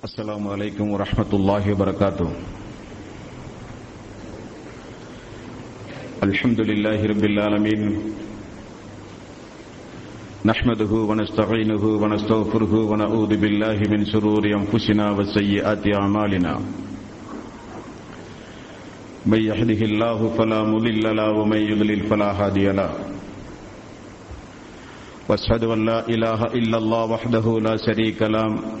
السلام عليكم ورحمة الله وبركاته. الحمد لله رب العالمين. نحمده ونستعينه ونستغفره ونعوذ بالله من شرور أنفسنا وسيئات أعمالنا. من يهده الله فلا مضل له ومن يضلل فلا هادي له. وأشهد أن لا إله إلا الله وحده لا شريك له.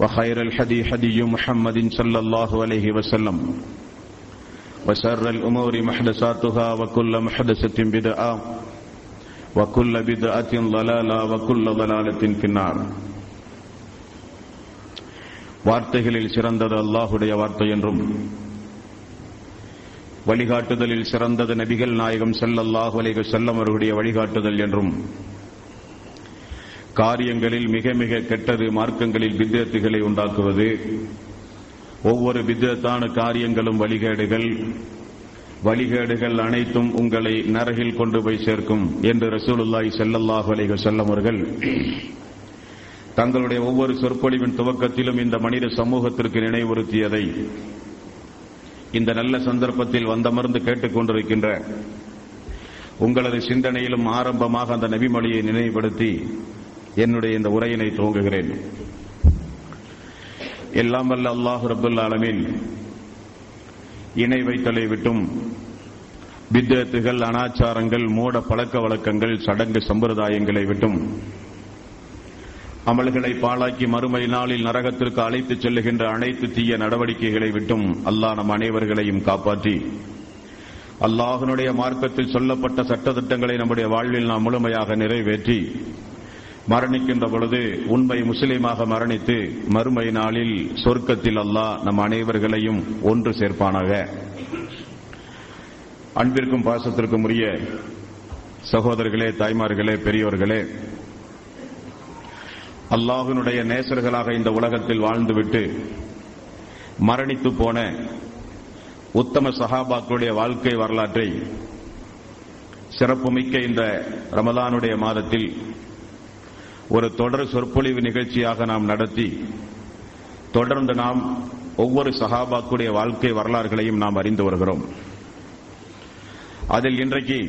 وخير الحدي حدي محمد صلى الله عليه وسلم وشر الأمور محدثاتها وكل محدثة بدعة وكل بدعة ضلالة وكل ضلالة في النار வார்த்தைகளில் சிறந்தது அல்லாஹுடைய வார்த்தை என்றும் வழிகாட்டுதலில் சிறந்தது நபிகள் நாயகம் செல்லல்லாஹு அலைஹி செல்லம் அவர்களுடைய வழிகாட்டுதல் என்றும் காரியங்களில் மிக மிக கெட்டது மார்க்கங்களில் வித்தியத்துகளை உண்டாக்குவது. ஒவ்வொரு வித்தியத்தான காரியங்களும் வழிகேடுகள். வழிகேடுகள் அனைத்தும் உங்களை நரகில் கொண்டு போய் சேர்க்கும் என்று ரசூலுல்லாய் செல்லல்லாஹ் அலைக செல்லவர்கள் தங்களுடைய ஒவ்வொரு சொற்பொழிவின் துவக்கத்திலும் இந்த மனித சமூகத்திற்கு நினைவுறுத்தியதை இந்த நல்ல சந்தர்ப்பத்தில் வந்தமர்ந்து கேட்டுக்கொண்டிருக்கின்ற உங்களது சிந்தனையிலும் ஆரம்பமாக அந்த நபிமொழியை நினைவுபடுத்தி என்னுடைய இந்த உரையினை துவங்குகிறேன். எல்லாம் வல்ல அல்லாஹு ரபுல் ஆலமின். இணை வைத்தலை விட்டும் வித்தத்துகள் அனாச்சாரங்கள் மூட பழக்க வழக்கங்கள் சடங்கு சம்பிரதாயங்களை விட்டும் அமல்களை பாழாக்கி மறுமை நாளில் நரகத்திற்கு அழைத்துச் செல்லுகின்ற அனைத்து தீய நடவடிக்கைகளை விட்டும் அல்லாஹ் நம் அனைவர்களையும் காப்பாற்றி. அல்லாஹனுடைய மார்க்கத்தில் சொல்லப்பட்ட சட்டத்திட்டங்களை நம்முடைய வாழ்வில் நாம் முழுமையாக நிறைவேற்றி மரணிக்கின்ற பொழுது உண்மை முஸ்லீமாக மரணித்து மறுமை நாளில் சொர்க்கத்தில் அல்லாஹ் நம் அனைவர்களையும் ஒன்று சேர்ப்பானாக. அன்பிற்கும் பாசத்திற்கும் உரிய சகோதரர்களே தாய்மார்களே பெரியோர்களே அல்லாஹினுடைய நேசர்களாக இந்த உலகத்தில் வாழ்ந்துவிட்டு மரணித்து போன உத்தம சஹாபாக்களுடைய வாழ்க்கை வரலாற்றை சிறப்புமிக்க இந்த ரமலானுடைய மாதத்தில் ஒரு தொடர் சொற்பொழிவு நிகழ்ச்சியாக நாம் நடத்தி தொடர்ந்து நாம் ஒவ்வொரு சகாபாக்குடைய வாழ்க்கை வரலாறுகளையும் நாம் அறிந்து வருகிறோம். அதில் இன்றைக்கு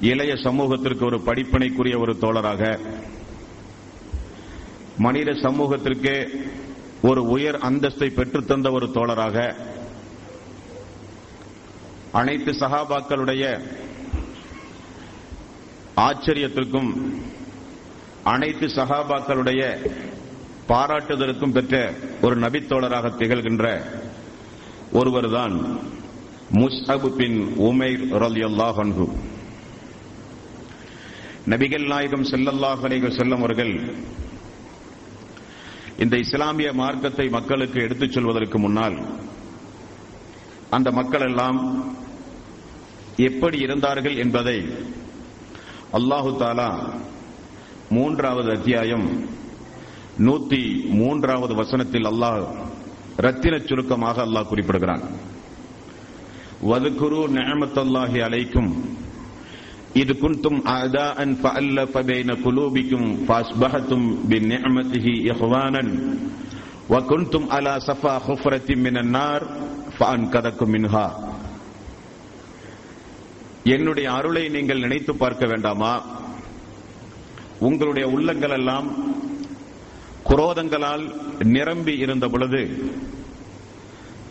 இளைய சமூகத்திற்கு ஒரு படிப்பினைக்குரிய ஒரு தோழராக மனித சமூகத்திற்கு ஒரு உயர் அந்தஸ்தை பெற்றுத்தந்த ஒரு தோழராக அனைத்து சகாபாக்களுடைய ஆச்சரியத்திற்கும் அனைத்து சகாபாக்களுடைய பாராட்டுதலுக்கும் பெற்ற ஒரு நபித்தோழராக திகழ்கின்ற ஒருவர்தான் முஸ்அபு பின் உமைர் ரலியல்லாஹ் நபிகள் நாயகம் செல்லல்லாஹ் அலைகள் செல்லும் அவர்கள் இந்த இஸ்லாமிய மார்க்கத்தை மக்களுக்கு எடுத்துச் சொல்வதற்கு முன்னால் அந்த மக்கள் எல்லாம் எப்படி இருந்தார்கள் என்பதை அல்லாஹு தாலா மூன்றாவது அத்தியாயம் நூத்தி மூன்றாவது வசனத்தில் அல்லாஹ் ரத்தின சுருக்கமாக அல்லாஹ் குறிப்பிடுகிறான். வதுகுரு நேமத்தல்லாஹி அலைக்கும். இது குன்தும் அதா அன் பஅல்ல பபைன குலூபிக்கும். பாஸ்பஹத்தும் பின் நிஅமதிஹி இஹ்வானன். வகுன்தும் அலா சஃபா ஹுஃபரத்தின் மினன் நார். ஃபஅன்கதக்கும் மின்ஹா. என்னுடைய அருளை நீங்கள் நினைத்து பார்க்க வேண்டாமா? உங்களுடைய உள்ளங்கள் எல்லாம் குரோதங்களால் நிரம்பி இருந்த பொழுது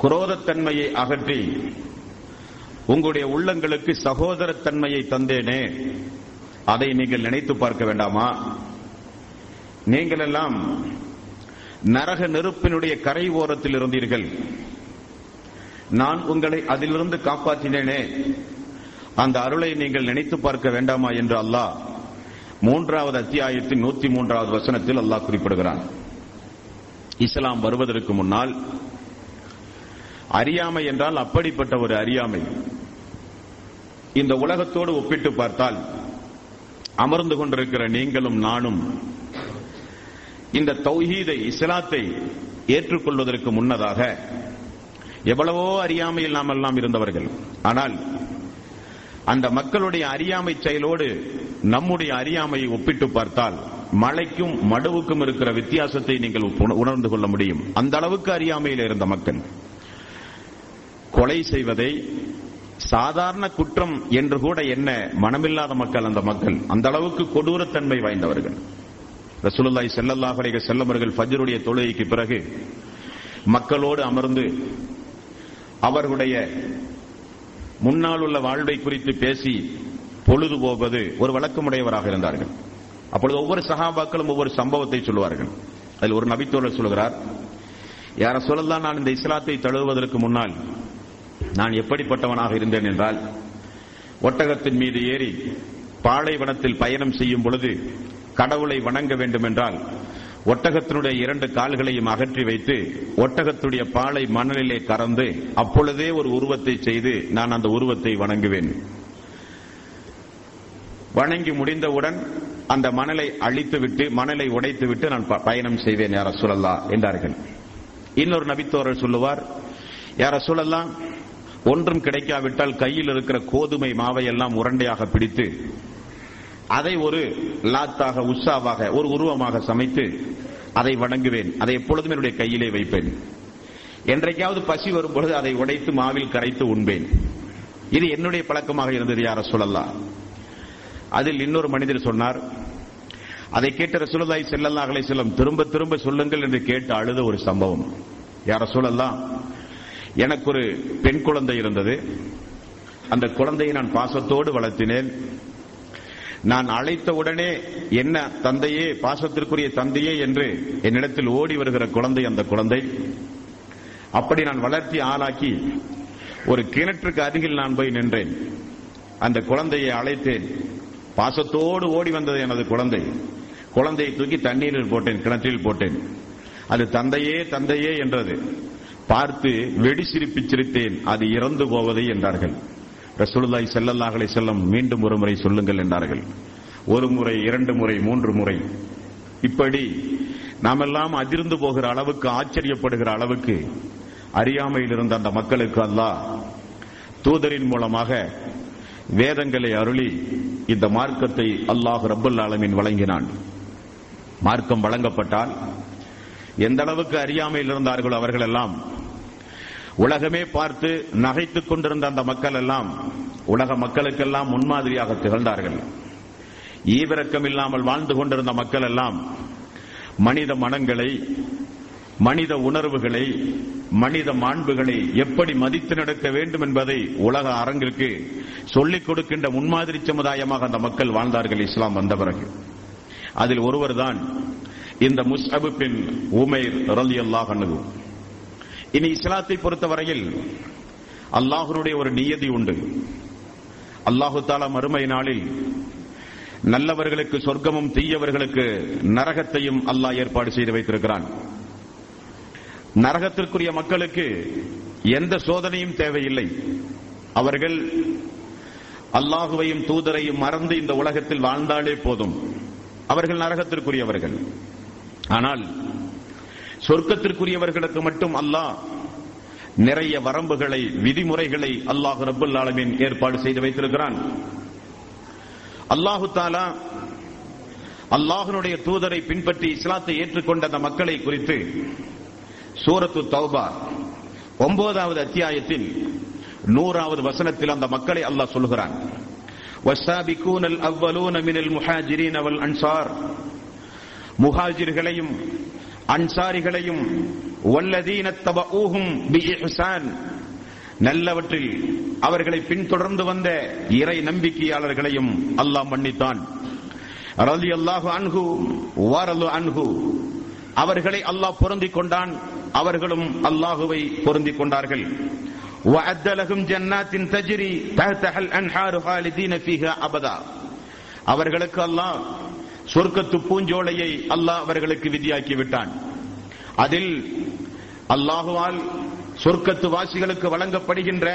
குரோதத்தன்மையை அகற்றி உங்களுடைய உள்ளங்களுக்கு சகோதரத்தன்மையை தந்தேனே. அதை நீங்கள் நினைத்து பார்க்க வேண்டாமா? நீங்கள் எல்லாம் நரக நெருப்பினுடைய கரை ஓரத்தில் இருந்தீர்கள். நான் உங்களை அதிலிருந்து காப்பாற்றினேனே. அந்த அருளை நீங்கள் நினைத்து பார்க்க வேண்டாமா என்று அல்லாஹ் மூன்றாவது அத்தியாயத்தின் நூத்தி மூன்றாவது வசனத்தில் அல்லாஹ் குறிப்பிடுகிறான். இஸ்லாம் வருவதற்கு முன்னால் அறியாமை என்றால் அப்படிப்பட்ட ஒரு அறியாமை. இந்த உலகத்தோடு ஒப்பிட்டு பார்த்தால் அமர்ந்து கொண்டிருக்கிற நீங்களும் நானும் இந்த தௌஹீதை இஸ்லாத்தை ஏற்றுக்கொள்வதற்கு முன்னதாக எவ்வளவோ அறியாமையில் நாம் எல்லாம் இருந்தவர்கள். ஆனால் அந்த மக்களுடைய அறியாமை செயலோடு நம்முடைய அறியாமையை ஒப்பிட்டு பார்த்தால் மழைக்கும் மடுவுக்கும் இருக்கிற வித்தியாசத்தை நீங்கள் உணர்ந்து கொள்ள முடியும். அந்த அளவுக்கு அறியாமையில் இருந்த மக்கள். கொலை செய்வதை சாதாரண குற்றம் என்று கூட என்ன மனமில்லாத மக்கள் அந்த மக்கள். அந்த அளவுக்கு கொடூரத்தன்மை வாய்ந்தவர்கள். ரசூலுல்லாய் செல்லல்லாஹுடைய செல்லவர்கள் வஸல்லம் ஃபஜ்ருடைய தொழுகைக்கு பிறகு மக்களோடு அமர்ந்து அவர்களுடைய முன்னால் உள்ள வாழ்வை குறித்து பேசி பொழுது போவது ஒரு வழக்கமுடையவராக இருந்தார்கள். அப்பொழுது ஒவ்வொரு சகாபாக்களும் ஒவ்வொரு சம்பவத்தை சொல்லுவார்கள். அதில் ஒரு நபித்தோழர் சொல்கிறார் யார சொல்லலாம் நான் இந்த இஸ்லாத்தை தழுவுவதற்கு முன்னால் நான் எப்படிப்பட்டவனாக இருந்தேன் என்றால் ஒட்டகத்தின் மீது ஏறி பாலைவனத்தில் பயணம் செய்யும் பொழுது கடவுளை வணங்க வேண்டும் என்றால் ஒட்டகத்தினுடைய இரண்டு கால்களையும் அகற்றி வைத்து ஒட்டகத்துடைய பாலை மணலிலே கறந்து அப்பொழுதே ஒரு உருவத்தை செய்து நான் அந்த உருவத்தை வணங்குவேன். வணங்கி முடிந்தவுடன் அந்த மணலை அழித்துவிட்டு மணலை உடைத்துவிட்டு நான் பயணம் செய்வேன் யார சொல்லல்லா என்றார்கள். இன்னொரு நபித்தோரர் சொல்லுவார் யார சொல்லலாம் ஒன்றும் கிடைக்காவிட்டால் கையில் இருக்கிற கோதுமை மாவை எல்லாம் உரண்டையாக பிடித்து அதை ஒரு லாத்தாக உஷாவாக ஒரு உருவமாக சமைத்து அதை வணங்குவேன். அதை எப்பொழுதும் என்னுடைய கையிலே வைப்பேன். என்றைக்காவது பசி வரும்பொழுது அதை உடைத்து மாவில் கரைத்து உண்பேன். இது என்னுடைய பழக்கமாக இருந்தது யார சொல்லலாம் அதில் இன்னொரு மனிதர் சொன்னார் அதை கேட்ட ரசூலுல்லாஹி ஸல்லல்லாஹு செல்லும் திரும்ப திரும்ப சொல்லுங்கள் என்று கேட்டு அழுத ஒரு சம்பவம். யார சொல்லலாம் எனக்கு ஒரு பெண் குழந்தை இருந்தது. அந்த குழந்தையை நான் பாசத்தோடு வளர்த்தினேன். நான் அழைத்த உடனே என்ன தந்தையே பாசத்திற்குரிய தந்தையே என்று என்னிடத்தில் ஓடி வருகிற குழந்தை அந்த குழந்தை. அப்படி நான் வளர்த்தி ஆளாக்கி ஒரு கிணற்றுக்கு அருகில் நான் போய் நின்றேன். அந்த குழந்தையை அழைத்தேன். பாசத்தோடு ஓடி வந்தது எனது குழந்தை. குழந்தையை தூக்கி தண்ணீரில் போட்டேன் கிணற்றில் போட்டேன். அது தந்தையே தந்தையே என்றது. பார்த்து வெடி சிரிப்பு சிரித்தேன். அது இறந்து போவதை என்றார்கள். ரசூலுல்லாய் ஸல்லல்லாஹு செல்லம் மீண்டும் ஒரு முறை சொல்லுங்கள் என்றார்கள். ஒரு முறை இரண்டு முறை மூன்று முறை. இப்படி நாமெல்லாம் அதிர்ந்து போகிற அளவுக்கு ஆச்சரியப்படுகிற அளவுக்கு அறியாமையில் இருந்த அந்த மக்களுக்கு அல்லாஹ் தூதரின் மூலமாக வேதங்களை அருளி இந்த மார்க்கத்தை அல்லாஹ் ரப்பல் ஆலமின் வழங்கினான். மார்க்கம் வழங்கப்பட்டால் எந்த அளவுக்கு அறியாமையில் இருந்தார்களோ அவர்கள் எல்லாம் உலகமே பார்த்து நகைத்துக் கொண்டிருந்த அந்த மக்கள் எல்லாம் உலக மக்களுக்கெல்லாம் முன்மாதிரியாக திகழ்ந்தார்கள். ஈவிரக்கம் இல்லாமல் வாழ்ந்து கொண்டிருந்த மக்கள் எல்லாம் மனித மனங்களை மனித உணர்வுகளை மனித மாண்புகளை எப்படி மதித்து நடக்க வேண்டும் என்பதை உலக அரங்கிற்கு சொல்லிக் கொடுக்கின்ற முன்மாதிரி சமுதாயமாக அந்த மக்கள் வாழ்ந்தார்கள் இஸ்லாம் வந்த பிறகு. அதில் ஒருவர்தான் இந்த முஸ்அபு பின் உமைர் ரலி அல்லாஹ் இனி இஸ்லாத்தை பொறுத்தவரையில் அல்லாஹனுடைய ஒரு நியதி உண்டு. அல்லாஹு தாலா மறுமை நாளில் நல்லவர்களுக்கு சொர்க்கமும் தீயவர்களுக்கு நரகத்தையும் அல்லாஹ் ஏற்பாடு செய்து வைத்திருக்கிறான். நரகத்திற்குரிய மக்களுக்கு எந்த சோதனையும் தேவையில்லை. அவர்கள் அல்லாஹுவையும் தூதரையும் மறந்து இந்த உலகத்தில் வாழ்ந்தாலே போதும். அவர்கள் நரகத்திற்குரியவர்கள். ஆனால் சொர்க்கத்திற்குரியவர்களுக்கு மட்டும் அல்லாஹ் நிறைய வரம்புகளை விதிமுறைகளை அல்லாஹ் ரபுல் ஆலமின் ஏற்பாடு செய்து வைத்திருக்கிறான் அல்லாஹு தாலா அல்லாஹனுடைய தூதரை பின்பற்றி இஸ்லாத்தை ஏற்றுக்கொண்ட அந்த மக்களை குறித்து சூரத்து தௌபா ஒன்பதாவது அத்தியாயத்தில் நூறாவது வசனத்தில் அந்த மக்களை அல்லாஹ் சொல்கிறான் والسابقون الأولون من المهاجرين والأنصار முஹாஜிர்களையும் அன்சாரிகளையும் வல்லதீன தபஊஹும் பிஇஹ்சான் நல்லவற்றில் அவர்களை பின்தொடர்ந்து வந்த இறை நம்பிக்கையாளர்களையும் அல்லாஹ் மன்னித்தான் ரலி அல்லாஹு அன்ஹு வாரலு அன்ஹு அவர்களை அல்லாஹ் பொருந்திக் கொண்டான் அவர்களும் அல்லாஹுவை பொருந்திக் கொண்டார்கள் وأعد لهم جنات تجري تحتها الأنهار خالدين فيها أبدا அவர்களுக்கு அல்லாஹ் சொர்க்கத்து பூஞ்சோலையை அல்லாஹ் அவர்களுக்கு விதியாக்கி விட்டான் அதில் அல்லாஹுவால் சொர்க்கத்து வாசிகளுக்கு வழங்கப்படுகின்ற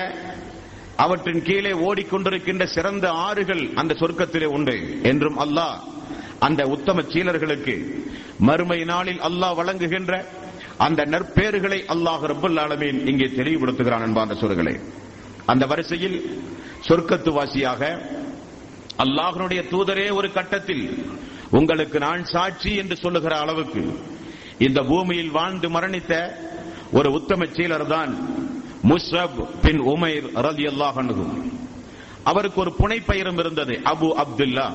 அவற்றின் கீழே ஓடிக்கொண்டிருக்கின்ற சிறந்த ஆறுகள் அந்த சொர்க்கத்திலே உண்டு என்றும் அல்லாஹ் அந்த உத்தம சீலர்களுக்கு மறுமை நாளில் அல்லாஹ் வழங்குகின்ற அந்த நற்பேறுகளை அல்லாஹ் ரபுல் ஆலமீன் இங்கே தெளிவுபடுத்துகிறான் என்பான சொல்களே அந்த வரிசையில் சொர்க்கத்து வாசியாக அல்லாஹனுடைய தூதரே ஒரு கட்டத்தில் உங்களுக்கு நான் சாட்சி என்று சொல்லுகிற அளவுக்கு இந்த பூமியில் வாழ்ந்து மரணித்த ஒரு உத்தம சீலர் தான் முஸ்ரப் பின் உமைர் ரதி அல்லாஹ் அவருக்கு ஒரு புனை பெயரும் இருந்தது அபு அப்துல்லா.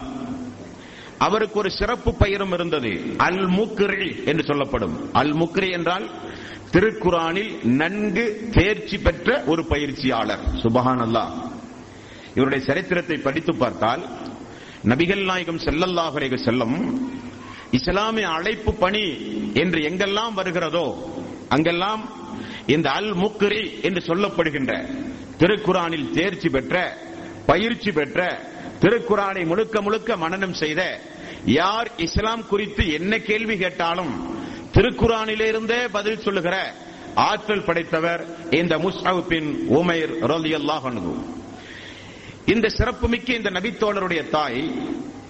அவருக்கு ஒரு சிறப்பு பெயரும் இருந்தது அல் முக்ரி என்று சொல்லப்படும். அல் முக்ரி என்றால் திருக்குறானில் நன்கு தேர்ச்சி பெற்ற ஒரு பயிற்சியாளர். சுபஹான் அல்லாஹ் இவருடைய சரித்திரத்தை படித்து பார்த்தால் நபிகள் நாயகம் செல்லல்லாஹுரேக செல்லம் இஸ்லாமிய அழைப்பு பணி என்று எங்கெல்லாம் வருகிறதோ அங்கெல்லாம் இந்த அல் முக்கரி என்று சொல்லப்படுகின்ற திருக்குறானில் தேர்ச்சி பெற்ற பயிற்சி பெற்ற திருக்குறானை முழுக்க முழுக்க மனனம் செய்த யார் இஸ்லாம் குறித்து என்ன கேள்வி கேட்டாலும் திருக்குறானிலிருந்தே பதில் சொல்லுகிற ஆற்றல் படைத்தவர் இந்த முஸ்ஹப் பின் உமைர் ரலியல்லாஹு இந்த சிறப்புமிக்க இந்த நபித்தோழருடைய தாய்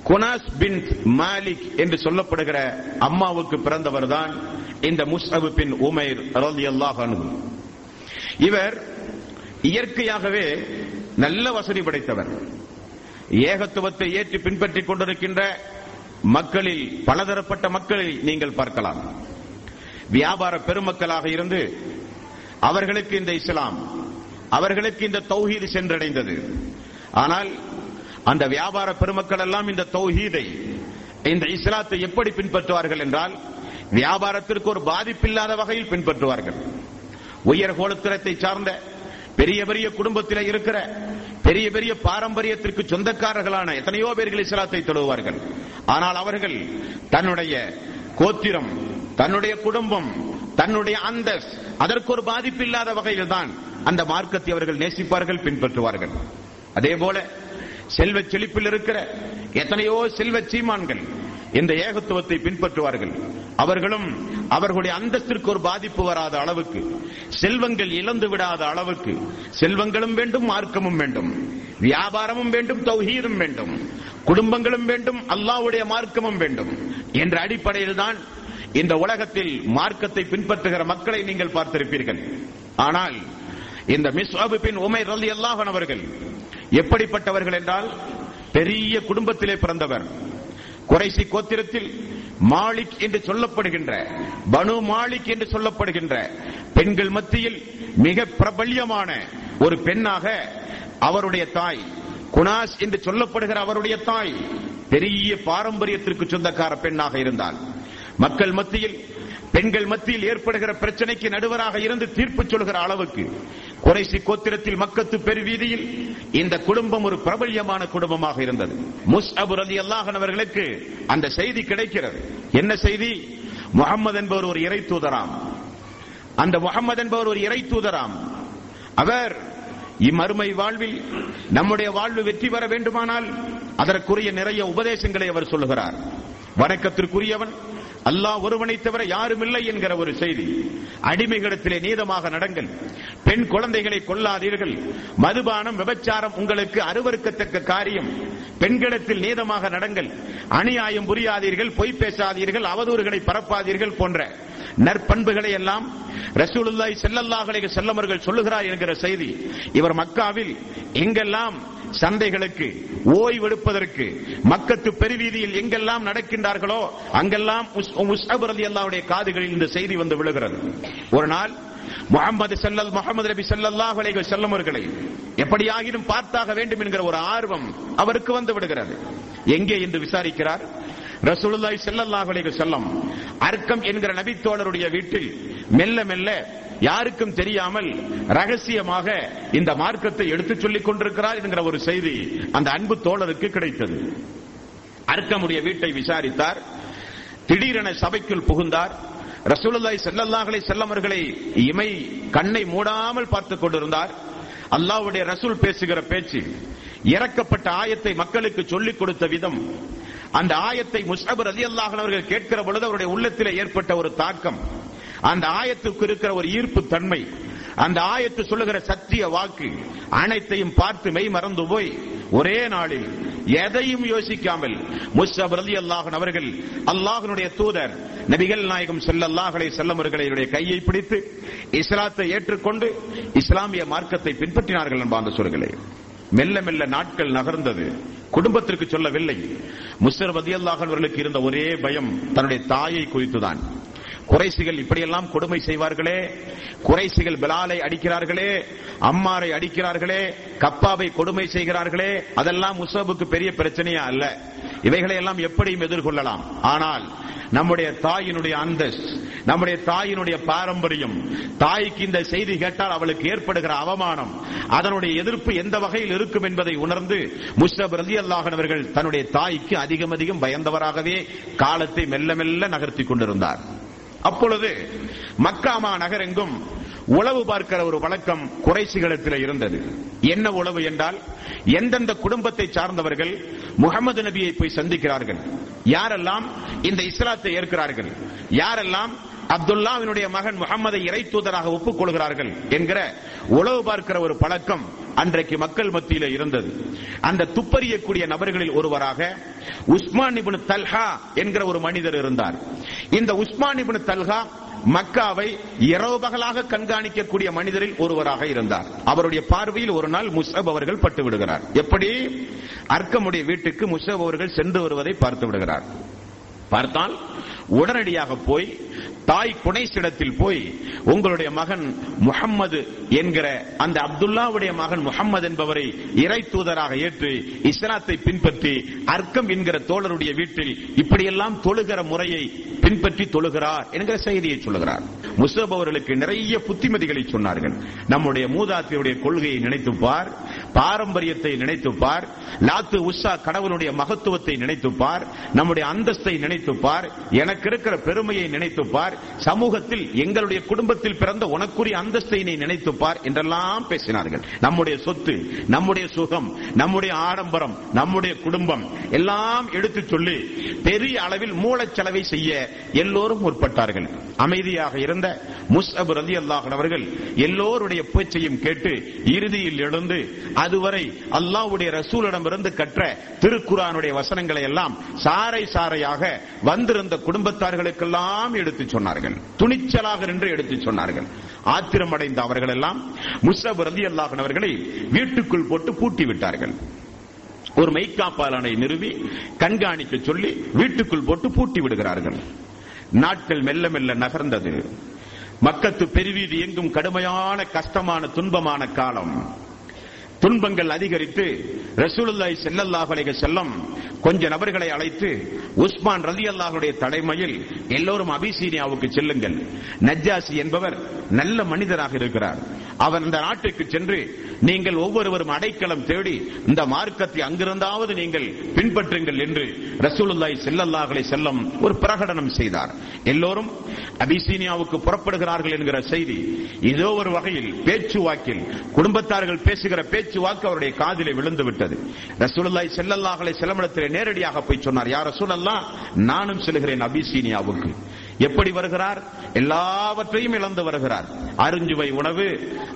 குனாஸ் பின் மாலிக் என்று சொல்லப்படுகிற அம்மாவுக்கு பிறந்தவர் தான் இந்த முஸ்அபு பின் உமைர் இவர் இயற்கையாகவே நல்ல வசதி படைத்தவர். ஏகத்துவத்தை ஏற்றி பின்பற்றிக் கொண்டிருக்கின்ற மக்களில் பலதரப்பட்ட மக்களை நீங்கள் பார்க்கலாம். வியாபார பெருமக்களாக இருந்து அவர்களுக்கு இந்த இஸ்லாம் அவர்களுக்கு இந்த தௌஹீது சென்றடைந்தது. ஆனால் அந்த வியாபார பெருமக்கள் எல்லாம் இந்த தௌஹீதை இந்த இஸ்லாத்தை எப்படி பின்பற்றுவார்கள் என்றால் வியாபாரத்திற்கு ஒரு பாதிப்பில்லாத வகையில் பின்பற்றுவார்கள். உயர் கோலத்திரத்தை சார்ந்த பெரிய பெரிய குடும்பத்தில் இருக்கிற பெரிய பெரிய பாரம்பரியத்திற்கு சொந்தக்காரர்களான எத்தனையோ பேர்கள் இஸ்லாத்தை தொழுவார்கள். ஆனால் அவர்கள் தன்னுடைய கோத்திரம் தன்னுடைய குடும்பம் தன்னுடைய அந்தஸ் அதற்கு ஒரு பாதிப்பு இல்லாத வகையில் தான் அந்த மார்க்கத்தை அவர்கள் நேசிப்பார்கள் பின்பற்றுவார்கள். அதே போல செல்வ செழிப்பில் இருக்கிற எத்தனையோ செல்வ சீமான்கள் இந்த ஏகத்துவத்தை பின்பற்றுவார்கள். அவர்களும் அவர்களுடைய அந்தஸ்திற்கு ஒரு பாதிப்பு வராத அளவுக்கு செல்வங்கள் இழந்து விடாத அளவுக்கு செல்வங்களும் வேண்டும் மார்க்கமும் வேண்டும் வியாபாரமும் வேண்டும் தௌஹீதும் வேண்டும் குடும்பங்களும் வேண்டும் அல்லாவுடைய மார்க்கமும் வேண்டும் என்ற அடிப்படையில் தான் இந்த உலகத்தில் மார்க்கத்தை பின்பற்றுகிற மக்களை நீங்கள் பார்த்திருப்பீர்கள். ஆனால் இந்த மிஸ் பின் உமை ரலி அல்லாஹன் அவர்கள் எப்படிப்பட்டவர்கள் என்றால் பெரிய குடும்பத்திலே பிறந்தவர். குறைசி கோத்திரத்தில் மாலிக் என்று சொல்லப்படுகின்ற பனு மாலிக் என்று சொல்லப்படுகின்ற பெண்கள் மத்தியில் மிக பிரபல்யமான ஒரு பெண்ணாக அவருடைய தாய் குனாஸ் என்று சொல்லப்படுகிற அவருடைய தாய் பெரிய பாரம்பரியத்திற்கு சொந்தக்கார பெண்ணாக இருந்தால் மக்கள் மத்தியில் பெண்கள் மத்தியில் ஏற்படுகிற பிரச்சனைக்கு நடுவராக இருந்து தீர்ப்பு சொல்கிற அளவுக்கு குறைசி கோத்திரத்தில் மக்கத்து பெருவீதியில் இந்த குடும்பம் ஒரு பிரபல்யமான குடும்பமாக இருந்தது. முஸ் அபுர் அலி அல்லாஹன் அவர்களுக்கு அந்த செய்தி கிடைக்கிறது. என்ன செய்தி? முகமது என்பவர் ஒரு இறை தூதராம். அந்த முகமது என்பவர் ஒரு இறை தூதராம். அவர் இம்மறுமை வாழ்வில் நம்முடைய வாழ்வு வெற்றி பெற வேண்டுமானால் அதற்குரிய நிறைய உபதேசங்களை அவர் சொல்லுகிறார். வணக்கத்திற்குரியவன் அல்லாஹ் ஒருவனை தவிர யாரும் இல்லை என்கிற ஒரு செய்தி. அடிமைகளிடத்திலே நீதமாக நடங்கள். பெண் குழந்தைகளை கொல்லாதீர்கள். மதுபானம் விபச்சாரம் உங்களுக்கு அருவருக்கத்தக்க காரியம். பெண்களிடத்தில் நீதமாக நடங்கள். அநியாயம் புரியாதீர்கள் பொய் பேசாதீர்கள் அவதூறுகளை பரப்பாதீர்கள் போன்ற நற்பண்புகளை எல்லாம் ரசூலுல்லாய் செல்லல்லாஹலை செல்லமர்கள் சொல்லுகிறார் என்கிற செய்தி. இவர் மக்காவில் எங்கெல்லாம் சந்தைகளுக்கு ஓய்வெடுப்பதற்கு மக்கத்து பெருவீதியில் எங்கெல்லாம் நடக்கின்றார்களோ அங்கெல்லாம் முஸ்அப் காதுகளில் இந்த செய்தி வந்து விழுகிறது. ஒரு நாள் முகமது செல்லல் முகமது நபி செல்லல்லாஹ் அலைஹி வஸல்லம் அவர்களை எப்படியாகினும் பார்த்தாக வேண்டும் என்கிற ஒரு ஆர்வம் அவருக்கு வந்து விடுகிறது. எங்கே என்று விசாரிக்கிறார். ரசூலுல்லாஹி ஸல்லல்லாஹு அலைஹி செல்லம் அர்க்கம் என்கிற நபித்தோழருடைய வீட்டில் மெல்ல மெல்ல யாருக்கும் தெரியாமல் ரகசியமாக இந்த மார்க்கத்தை எடுத்துச் சொல்லிக் கொண்டிருக்கிறார் என்கிற ஒரு செய்தி அந்த அன்பு தோழருக்கு கிடைத்தது. அர்க்கமுடைய வீட்டை விசாரித்தார். திடீரென சபைக்குள் புகுந்தார். ரசூலுல்லாஹி செல்லல்லாஹலை செல்லமர்களை இமை கண்ணை மூடாமல் பார்த்துக் கொண்டிருந்தார். அல்லாஹ்வுடைய ரசூல் பேசுகிற பேச்சு இறக்கப்பட்ட ஆயத்தை மக்களுக்கு சொல்லிக் கொடுத்த விதம் அந்த ஆயத்தை முஸ்அப் அலி அல்லாஹன் அவர்கள் கேட்கிற பொழுது அவருடைய உள்ளத்தில் ஏற்பட்ட ஒரு தாக்கம். அந்த ஆயத்துக்கு இருக்கிற ஒரு ஈர்ப்பு தன்மை அந்த ஆயத்து சொல்லுகிற சத்திய வாக்கு அனைத்தையும் பார்த்து மெய் மறந்து போய் ஒரே நாளில் எதையும் யோசிக்காமல் முஸ்அப் ரலி அல்லாஹன் அவர்கள் அல்லாஹனுடைய தூதர் நபிகள் நாயகம் செல்லல்லாஹலை அலைஹி வஸல்லம் அவர்களுடைய கையை பிடித்து இஸ்லாத்தை ஏற்றுக்கொண்டு இஸ்லாமிய மார்க்கத்தை பின்பற்றினார்கள் என்பாங்க சொல்களே மெல்ல மெல்ல நாட்கள் நகர்ந்தது. குடும்பத்திற்கு சொல்லவில்லை. முஸ்தர் ரலியல்லாஹு அல்லாஹன் அவர்களுக்கு இருந்த ஒரே பயம் தன்னுடைய தாயை குறித்துதான். குறைசிகள் இப்படியெல்லாம் கொடுமை செய்வார்களே. குறைசிகள் பிலாலை அடிக்கிறார்களே அம்மாரை அடிக்கிறார்களே கப்பாவை கொடுமை செய்கிறார்களே. அதெல்லாம் முசபுக்கு பெரிய பிரச்சனையா அல்ல. இவைகளை எல்லாம் எப்படியும் எதிர்கொள்ளலாம். ஆனால் நம்முடைய தாயினுடைய அந்தஸ் நம்முடைய தாயினுடைய பாரம்பரியம் தாய்க்கு இந்த செய்தி கேட்டால் அவளுக்கு ஏற்படுகிற அவமானம் அதனுடைய எதிர்ப்பு எந்த வகையில் இருக்கும் என்பதை உணர்ந்து முஷ்ரப் ரலி அல்லாஹனவர்கள் தன்னுடைய தாய்க்கு அதிகம் அதிகம் பயந்தவராகவே காலத்தை மெல்ல மெல்ல நகர்த்தி கொண்டிருந்தார். அப்பொழுது மக்காமா நகரெங்கும் உளவு பார்க்கிற ஒரு வழக்கம் குறைசிகளத்தில் இருந்தது. என்ன உளவு என்றால் எந்தெந்த குடும்பத்தை சார்ந்தவர்கள் முகமது நபியை போய் சந்திக்கிறார்கள்? யாரெல்லாம் இந்த இஸ்லாத்தை ஏற்கிறார்கள்? யாரெல்லாம் அப்துல்லாவினுடைய மகன் முகமதை இறை தூதராக ஒப்புக்கொள்கிறார்கள் என்கிற உளவு பார்க்கிற ஒரு பழக்கம் அன்றைக்கு மக்கள் மத்தியில இருந்தது. அந்த துப்பறியக்கூடிய நபர்களில் ஒருவராக உஸ்மான் இபுன் தல்ஹா என்கிற ஒரு மனிதர் இருந்தார். இந்த உஸ்மான் இபுன் தல்ஹா மக்காவை இரவு பகலாக கண்காணிக்கக்கூடிய மனிதரில் ஒருவராக இருந்தார். அவருடைய பார்வையில் ஒரு நாள் முஸ்அப் அவர்கள் பட்டு விடுகிறார். எப்படி? அர்க்கமுடைய வீட்டுக்கு முஸ்அப் அவர்கள் சென்று வருவதை பார்த்து விடுகிறார். பார்த்தால் உடனடியாக போய் தாய் குனைசிடத்தில் போய் உங்களுடைய மகன் முகம்மது என்கிற அந்த அப்துல்லாவுடைய மகன் முகம்மது என்பவரை இறை தூதராக ஏற்று இஸ்லாத்தை பின்பற்றி அர்க்கம் என்கிற தோழருடைய வீட்டில் இப்படியெல்லாம் தொழுகிற முறையை பின்பற்றி தொழுகிறார் என்கிற செய்தியை சொல்லுகிறார். முஸ்லப் அவர்களுக்கு நிறைய புத்திமதிகளை சொன்னார்கள். நம்முடைய மூதாத்தியுடைய கொள்கையை நினைத்துப்பார் பாரம்பரியத்தை நினைத்துப்பார். லாத்து உஷா கடவுளுடைய மகத்துவத்தை நினைத்துப்பார். நம்முடைய அந்தஸ்தை நினைத்துப்பார். எனக்கு இருக்கிற பெருமையை நினைத்துப்பார். சமூகத்தில் எங்களுடைய குடும்பத்தில் பிறந்த உனக்குரிய அந்தஸ்தை நீ நினைத்துப்பார் என்றெல்லாம் பேசினார்கள். நம்முடைய சொத்து நம்முடைய சுகம் நம்முடைய ஆடம்பரம் நம்முடைய குடும்பம் எல்லாம் எடுத்து சொல்லி பெரிய அளவில் மூலச்செலவை செய்ய எல்லோரும் முற்பட்டார்கள். அமைதியாக இருந்த முஸ்அப் ரதி அல்லாஹ் அவர்கள் எல்லோருடைய பேச்சையும் கேட்டு இறுதியில் எழுந்து அதுவரை அல்லாஹ்வுடைய ரசூலிடமிருந்து கற்ற திருக்குரானுடைய வசனங்களை எல்லாம் சாறை சாறையாக வந்திருந்த குடும்பத்தார்களுக்கெல்லாம் எடுத்து சொன்னார்கள். துணிச்சலாக நின்று எடுத்து சொன்னார்கள். ஆத்திரமடைந்த அவர்கள் எல்லாம் முஸ்அப் ரதி அல்லாஹ் அவர்களை வீட்டுக்குள் போட்டு பூட்டி விட்டார்கள் ஒரு மெய்க்காப்பாளனை நிறுவி கண்காணிக்க சொல்லி வீட்டுக்குள் போட்டு பூட்டி விடுகிறார்கள் நாட்கள் மெல்ல மெல்ல நகர்ந்தது. மக்கத்து பெருவீதி எங்கும் கடுமையான கஷ்டமான துன்பமான காலம். துன்பங்கள் அதிகரித்து ரசூலுல்லாய் செல்லல்லாஹ் செல்லம் கொஞ்ச நபர்களை அழைத்து உஸ்மான் ரலியல்லாஹுடைய தலைமையில் எல்லோரும் அபிசீனியாவுக்கு செல்லுங்கள். நஜ்ஜாசி என்பவர் நல்ல மனிதராக இருக்கிறார். அவர் இந்த நாட்டுக்கு சென்று நீங்கள் ஒவ்வொருவரும் அடைக்கலம் தேடி இந்த மார்க்கத்தை அங்கிருந்தாவது நீங்கள் பின்பற்றுங்கள் என்று ரசூலுல்லாய் செல்லல்லாஹலை செல்லம் ஒரு பிரகடனம் செய்தார். எல்லோரும் அபிசீனியாவுக்கு புறப்படுகிறார்கள் என்கிற செய்தி ஏதோ ஒரு வகையில் பேச்சுவாக்கில் குடும்பத்தார்கள் பேசுகிற பேச்சுவாக்கு அவருடைய காதிலே விழுந்து விட்டது ரசூலுல்லாய் செல்லல்லாஹலை செல்லமிடத்திலே நேரடியாக போய் சொன்னார் யார் ரசூலல்லா நானும் செல்கிறேன் அபிசீனியாவுக்கு. எப்படி வருகிறார்? எல்லாவற்றையும் இழந்து வருகிறார். அருஞ்சுவை உணவு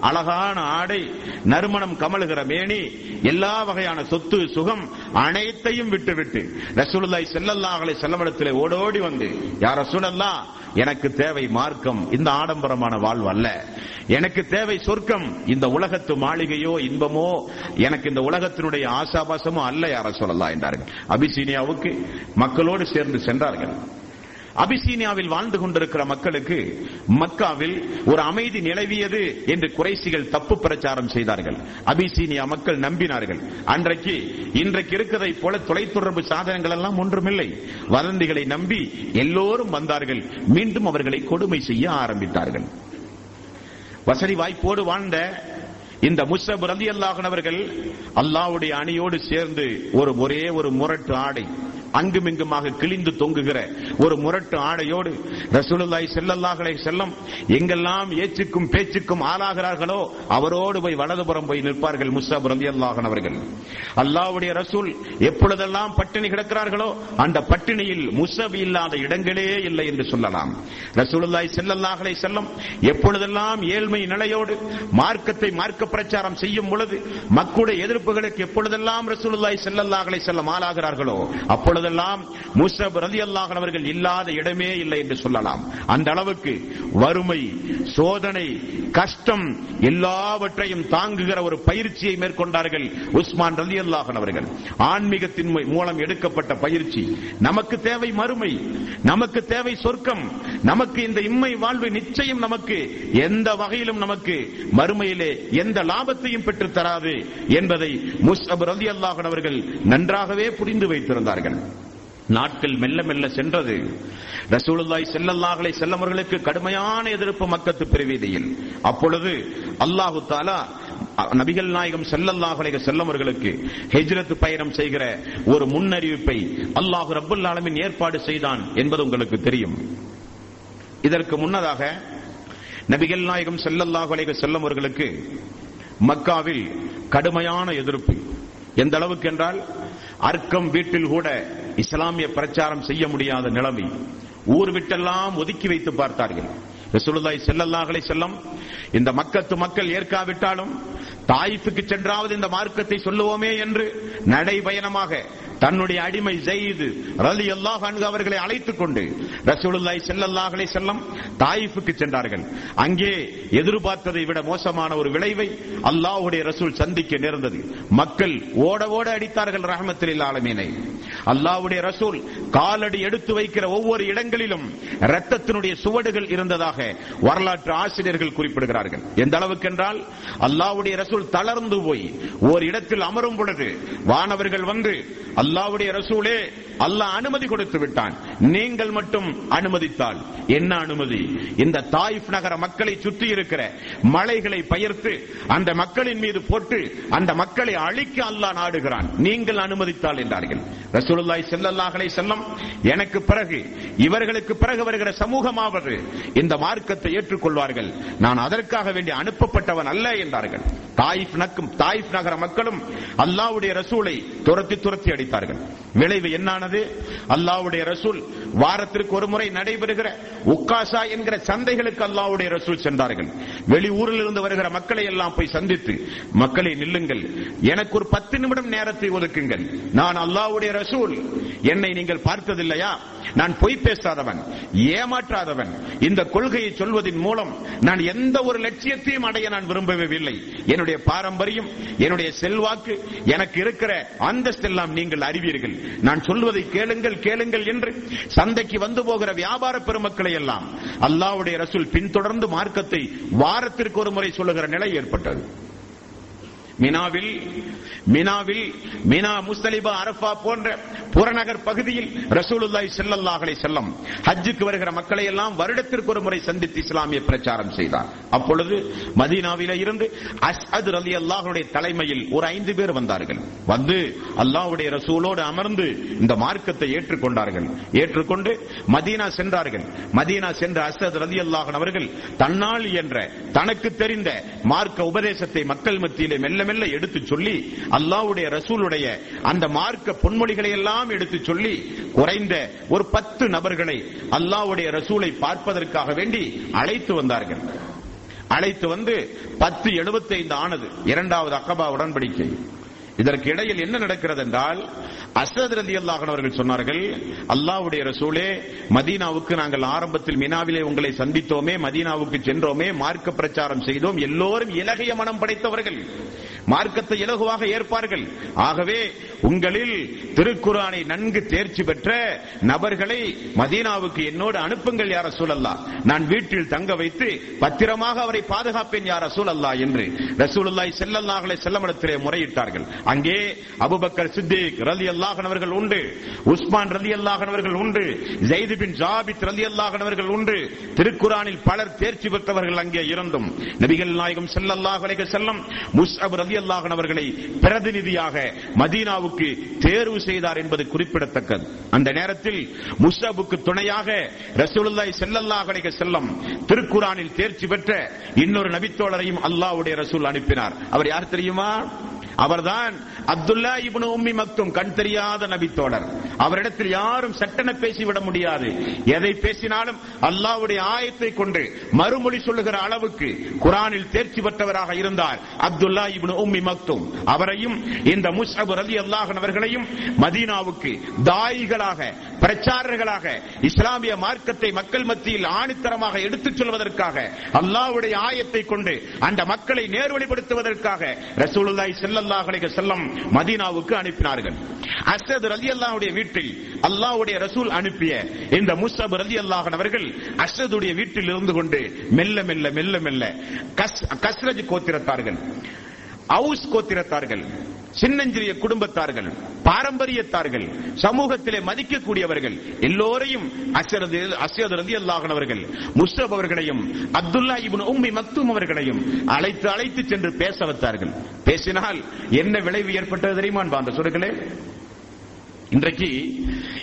அழகான ஆடை நறுமணம் கமழுகிற மேனி எல்லா வகையான சொத்து சுகம் அனைத்தையும் விட்டுவிட்டு ரசூலுல்லாஹி செல்லல்லா அலைஹி ஓடோடி வந்து யார் ரசூலல்லா எனக்கு தேவை மார்க்கம் இந்த ஆடம்பரமான வாழ்வு அல்ல. எனக்கு தேவை சொர்க்கம் இந்த உலகத்து மாளிகையோ இன்பமோ எனக்கு இந்த உலகத்தினுடைய ஆசாபாசமோ அல்ல யார சொல்லலாம் என்றார்கள். அபிசீனியாவுக்கு மக்களோடு சேர்ந்து சென்றார்கள். அபிசீனியாவில் வாழ்ந்து கொண்டிருக்கிற மக்களுக்கு மக்காவில் ஒரு அமைதி நிலவியது என்று குறைசிகள் தப்பு பிரச்சாரம் செய்தார்கள். அபிசீனியா மக்கள் நம்பினார்கள். அன்றைக்கு இன்றைக்கு இருக்கிறதை போல தொலைத்தொடர்பு சாதனங்கள் எல்லாம் ஒன்றுமில்லை. வதந்திகளை நம்பி எல்லோரும் வந்தார்கள். மீண்டும் அவர்களை கொடுமை செய்ய ஆரம்பித்தார்கள். வசதி வாய்ப்போடு வாழ்ந்த இந்த முசப் ரதி அல்லாஹன் அவர்கள் அல்லாவுடைய அணியோடு சேர்ந்து ஒரு ஒரே ஒரு முரட்டு ஆடை அங்குமிங்குமாக கிழிந்து தொங்குகிற ஒரு முரட்டு ஆடையோடு ரசூலுல்லாய் ஸல்லல்லாஹு செல்லம் எங்கெல்லாம் ஏச்சுக்கும் பேச்சுக்கும் ஆளாகிறார்களோ அவரோடு போய் வலதுபுறம் போய் நிற்பார்கள் முஸ்ஸப் அல்லாஹன் அவர்கள். அல்லாவுடைய ரசூல் எப்பொழுதெல்லாம் பட்டினி கிடக்கிறார்களோ அந்த பட்டினியில் முசப் இல்லாத இடங்களே இல்லை என்று சொல்லலாம். ரசூலுல்லாய் ஸல்லல்லாஹு செல்லம் எப்பொழுதெல்லாம் ஏழ்மை நிலையோடு மார்க்கத்தை மார்க்க பிரச்சாரம் செய்யும் பொழுது மக்களுடைய எதிர்ப்புகளுக்கு எப்பொழுதெல்லாம் ரசூலுல்லாய் ஸல்லல்லாஹு செல்லம் ஆளாகிறார்களோ அப்பொழுது அப்பொழுதெல்லாம் முஸ்அப் ரலியல்லாஹு அவர்கள் இல்லாத இடமே இல்லை என்று சொல்லலாம். அந்த அளவுக்கு வறுமை சோதனை கஷ்டம் எல்லாவற்றையும் தாங்குகிற ஒரு பயிற்சியை மேற்கொண்டார்கள் உஸ்மான் ரலியல்லாஹு அவர்கள். ஆன்மீகத்தின் மூலம் எடுக்கப்பட்ட பயிற்சி. நமக்கு தேவை மறுமை நமக்கு தேவை சொர்க்கம் நமக்கு இந்த இம்மை வாழ்வு நிச்சயம் நமக்கு எந்த வகையிலும் நமக்கு மறுமையிலே எந்த லாபத்தையும் பெற்று தராது என்பதை முஸ்அப் அல்லாஹன் அவர்கள் நன்றாகவே புரிந்து வைத்திருந்தார்கள். நாட்கள் மெல்ல மெல்ல சென்றது. ரசூலுல்லாய் செல்லல்லாஹலை செல்லவர்களுக்கு கடுமையான எதிர்ப்பு மக்கத்து பிரிவீதியில். அப்பொழுது அல்லாஹு தாலா நபிகள் நாயகம் செல்லல்லாஹலை செல்லவர்களுக்கு ஹெஜ்ரத் பயணம் செய்கிற ஒரு முன்னறிவிப்பை அல்லாஹ் ரப்பல் ஆலமின் ஏற்பாடு செய்தான் என்பது உங்களுக்கு தெரியும். இதற்கு முன்னதாக நபிகள் நாயகம் செல்லல்லாஹலை செல்லவர்களுக்கு அவர்களுக்கு மக்காவில் கடுமையான எதிர்ப்பு. எந்த அளவுக்கு என்றால் அர்க்கம் வீட்டில் கூட இஸ்லாமிய பிரச்சாரம் செய்ய முடியாத நிலைமை. ஊர் விட்டெல்லாம் ஒதுக்கி வைத்து பார்த்தார்கள். ரசூலுல்லாய் செல்லல்லாஹலை செல்லம் இந்த மக்கத்து மக்கள் ஏற்காவிட்டாலும் தாயிஃபுக்கு சென்றாவது இந்த மார்க்கத்தை சொல்லுவோமே என்று நடைபயணமாக தன்னுடைய அடிமை ஜெயிது ரலி அல்லாஹ் அவர்களை அழைத்துக் கொண்டு ரசூலுல்லாய் செல்லல்லாஹலை செல்லம் வஸல்லம் தாயிஃபுக்கு சென்றார்கள். அங்கே எதிர்பார்த்ததை விட மோசமான ஒரு விளைவை அல்லாஹுடைய ரசூல் சந்திக்க நேர்ந்தது. மக்கள் ஓட ஓட அடித்தார்கள் ரஹமத்தில் ஆலமீனை அல்லாஹ்வுடைய ரசூல் காலடி எடுத்து வைக்கிற ஒவ்வொரு இடங்களிலும் ரத்தத்தினுடைய சுவடுகள் இருந்ததாக வரலாற்று ஆசிரியர்கள் குறிப்பிடுகிறார்கள். எந்த அளவுக்கு என்றால் ரசூல் ரசூல் தளர்ந்து போய் ஒரு இடத்தில் அமரும் பொழுது வானவர்கள் வந்து அல்லாவுடைய ரசூலே அல்லாஹ் அனுமதி கொடுத்து விட்டான். நீங்கள் மட்டும் அனுமதித்தால் என்ன அனுமதி? இந்த தாயிஃப் நகர மக்களை சுற்றி இருக்கிற மலைகளை பயிர்த்து அந்த மக்களின் மீது போட்டு அந்த மக்களை அழிக்க அல்லாஹ் நாடுகிறான். நீங்கள் அனுமதித்தால் என்றார்கள். ரசூலுல்லாய் செல்லல்லாஹலை செல்லம் எனக்கு பிறகு இவர்களுக்கு பிறகு வருகிற சமூகமாவது இந்த மார்க்கத்தை ஏற்றுக்கொள்வார்கள். நான் அதற்காக வேண்டி அனுப்பப்பட்டவன் அல்ல என்றார்கள். தாயிப் நக்கும் தாயிப் நகர மக்களும் அல்லாவுடைய ரசூலை துரத்தி துரத்தி அடித்தார்கள். விளைவு என்னானது? அல்லாவுடைய ரசூல் வாரத்திற்கு ஒரு முறை நடைபெறுகிற உக்காசா என்கிற சந்தைகளுக்கு அல்லாவுடைய ரசூல் சென்றார்கள். வெளி ஊரில் இருந்து வருகிற மக்களை எல்லாம் போய் சந்தித்து மக்களை நில்லுங்கள். எனக்கு ஒரு பத்து நிமிடம் நேரத்தை ஒதுக்குங்கள். நான் அல்லாவுடைய ரசூல். என்னை நீங்கள் பார்த்ததில்லையா? நான் பொய் பேசாதவன் ஏமாற்றாதவன். இந்த கொள்கையை சொல்வதன் மூலம் நான் எந்த ஒரு லட்சியத்தையும் அடைய நான் விரும்பவே இல்லை என்னுடைய பாரம்பரியம் என்னுடைய செல்வாக்கு எனக்கு இருக்கிற அந்தஸ்தெல்லாம் நீங்கள் அறிவீர்கள். நான் சொல்வதை கேளுங்கள் கேளுங்கள் என்று சந்தைக்கு வந்து போகிற வியாபார பெருமக்களை எல்லாம் அல்லாவுடைய ரசூல் பின்தொடர்ந்து மார்க்கத்தை வாரத்திற்கு ஒரு முறை சொல்லுகிற நிலை ஏற்பட்டது. மினாவில் மினாவில் மினா முஸ்தலிபா அரபா போன்ற புறநகர் பகுதியில் ரசூலுல்லாய் செல்லல்லாஹலை செல்லம் ஹஜ்ஜுக்கு வருகிற மக்களை எல்லாம் வருடத்திற்கு ஒரு முறை சந்தித்து இஸ்லாமிய பிரச்சாரம் செய்தார். அப்பொழுது மதீனாவில இருந்து அஸ்அத் ரலியல்லாஹுடைய தலைமையில் ஒரு ஐந்து பேர் வந்தார்கள். வந்து அல்லாஹுடைய ரசூலோடு அமர்ந்து இந்த மார்க்கத்தை ஏற்றுக்கொண்டார்கள். ஏற்றுக்கொண்டு மதீனா சென்றார்கள். மதீனா சென்ற அஸ்அத் அல்லாஹன் அவர்கள் தன்னால் என்ற தனக்கு தெரிந்த மார்க்க உபதேசத்தை மக்கள் மத்தியிலே மெல்ல மெல்ல எடுத்து சொல்லி அல்லாவுடைய ரசூலுடைய அந்த மார்க்க பொன்மொழிகளை எல்லாம் எடுத்து சொல்லி குறைந்த ஒரு பத்து நபர்களை அல்லாவுடைய ரசூலை பார்ப்பதற்காக வேண்டி அழைத்து வந்தார்கள். அழைத்து வந்து பத்து எழுபத்தி ஐந்து ஆனது. இரண்டாவது அக்கபா உடன்படிக்கை. இதற்கு இடையில் என்ன நடக்கிறது என்றால் அசத் ரதி அவர்கள் சொன்னார்கள் அல்லாவுடைய ரசூலே மதீனாவுக்கு நாங்கள் ஆரம்பத்தில் மினாவிலே உங்களை சந்தித்தோமே மதீனாவுக்கு சென்றோமே மார்க்க பிரச்சாரம் செய்தோம் எல்லோரும் இலகைய மனம் படைத்தவர்கள் மார்க்கத்தை இலகுவாக ஏற்பார்கள். ஆகவே உங்களில் திருக்குறானை நன்கு தேர்ச்சி பெற்ற நபர்களை மதீனாவுக்கு என்னோடு அனுப்புங்கள் யார சூழல்லா நான் வீட்டில் தங்க வைத்து பத்திரமாக அவரை பாதுகாப்பேன் யார சூழல்லா என்று ரசூலுல்லாய் செல்லல்லாஹலை செல்லமிடத்திலே முறையிட்டார்கள். அங்கே அபுபக்கர் சித்திக் ரலி அல்லாஹனவர்கள் உண்டு உஸ்மான் ரலி அல்லாஹனவர்கள் உண்டு ஜெயிது பின் ஜாபித் ரலி அல்லாஹனவர்கள் உண்டு. திருக்குரானில் பலர் தேர்ச்சி பெற்றவர்கள் அங்கே இருந்தும். நபிகள் நாயகம் செல்லல்லாஹ் செல்லம் முஸ்அப் ரலி அல்லாஹனவர்களை பிரதிநிதியாக மதீனாவுக்கு தேர்வு செய்தார் என்பது குறிப்பிடத்தக்கது. அந்த நேரத்தில் முஸ்அபுக்கு துணையாக ரசூலுல்லாய் செல்லல்லாஹ் அலைஹி செல்லம் திருக்குரானில் தேர்ச்சி பெற்ற இன்னொரு நபித்தோழரையும் அல்லாஹ்வுடைய ரசூல் அனுப்பினார். அவர் யார் தெரியுமா? அவர்தான் அப்துல்லா இப்னு உம்மி மக்தும் கண் தெரியாத நபித்தோழர் அவரிடத்தில் யாரும் சட்டென பேசிவிட முடியாது. எதை பேசினாலும் அல்லாவுடைய ஆயத்தை கொண்டு மறுமொழி சொல்லுகிற அளவுக்கு குரானில் தேர்ச்சி பெற்றவராக இருந்தார் அப்துல்லா இப்னு உம்மி மக்தும் அவரையும் இந்த முஸ்அப் ரலி அல்லாஹ்னவர்களையும் மதீனாவுக்கு தாயிகளாக பிரச்சாரர்களாக இஸ்லாமிய மார்க்கத்தை மக்கள் மத்தியில் ஆணித்தரமாக எடுத்துச் சொல்வதற்காக அல்லாஹ்வுடைய ஆயத்தை கொண்டு அந்த மக்களை நேர்வழிப்படுத்துவதற்காக ரசூலுல்லாய் செல்லல்லாஹலை செல்லம் மதீனாவுக்கு அனுப்பினார்கள். அசது ரலி அல்லாவுடைய வீட்டில் அல்லாஹ்வுடைய ரசூல் அனுப்பிய இந்த முஸ்லப் ரலி அல்லாஹன் அவர்கள் அசதுடைய வீட்டில் இருந்து கொண்டு மெல்ல மெல்ல மெல்ல மெல்ல கஸ் கஸ்ரஜ் கோத்திரத்தார்கள். அவுஸ் கோத்திரத்தார்கள் சின்னஞ்சிறிய குடும்பத்தார்கள் பாரம்பரியத்தார்கள் சமூகத்திலே மதிக்கக்கூடியவர்கள் எல்லோரையும் அசரது அல்லாஹனவர்கள் அவர்களையும் அப்துல்லா இபின் உம்மி மக்தும் அவர்களையும் அழைத்து அழைத்து சென்று பேச வைத்தார்கள். பேசினால் என்ன விளைவு ஏற்பட்டது தெரியுமா அந்த சொல்லுங்களே இன்றைக்கு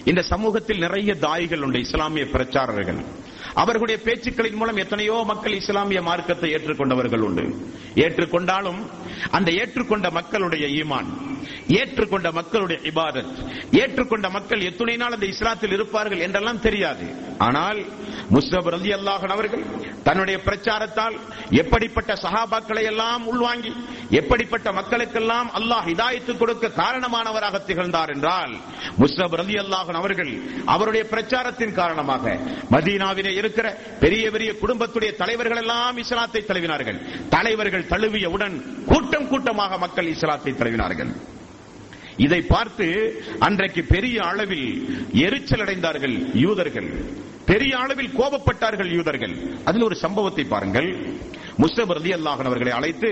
இந்த சமூகத்தில் நிறைய தாய்கள் உண்டு இஸ்லாமிய பிரச்சாரர்கள் அவர்களுடைய பேச்சுக்களின் மூலம் எத்தனையோ மக்கள் இஸ்லாமிய மார்க்கத்தை ஏற்றுக்கொண்டவர்கள் உண்டு. ஏற்றுக்கொண்டாலும் அந்த ஏற்றுக்கொண்ட மக்களுடைய ஈமான் ஏற்றுக்கொண்ட மக்களுடைய இபாதத் ஏற்றுக்கொண்ட மக்கள் எத்துணை நாள் அந்த இஸ்லாத்தில் இருப்பார்கள் என்றெல்லாம் தெரியாது. ஆனால் முஸ்தப் ரதி அல்லாஹன் அவர்கள் தன்னுடைய பிரச்சாரத்தால் எப்படிப்பட்ட சஹாபாக்களை எல்லாம் உள்வாங்கி எப்படிப்பட்ட மக்களுக்கெல்லாம் அல்லாஹ் ஹிதாயத்து கொடுக்க காரணமானவராக திகழ்ந்தார் என்றால் முஸ்தப் ரதி அல்லாஹன் அவர்கள் அவருடைய பிரச்சாரத்தின் காரணமாக மதீனாவிலே இருக்கிற பெரிய பெரிய குடும்பத்துடைய தலைவர்கள் எல்லாம் இஸ்லாத்தை தழுவினார்கள். தலைவர்கள் தழுவியவுடன் கூட்டம் கூட்டமாக மக்கள் இஸ்லாத்தை தழுவினார்கள். இதை பார்த்து அன்றைக்கு பெரிய அளவில் எரிச்சல் அடைந்தார்கள் யூதர்கள். பெரிய அளவில் கோபப்பட்டார்கள் யூதர்கள். அதில் ஒரு சம்பவத்தை பாருங்கள். முஸ்தப் ரதி அல்லாஹன் அவர்களை அழைத்து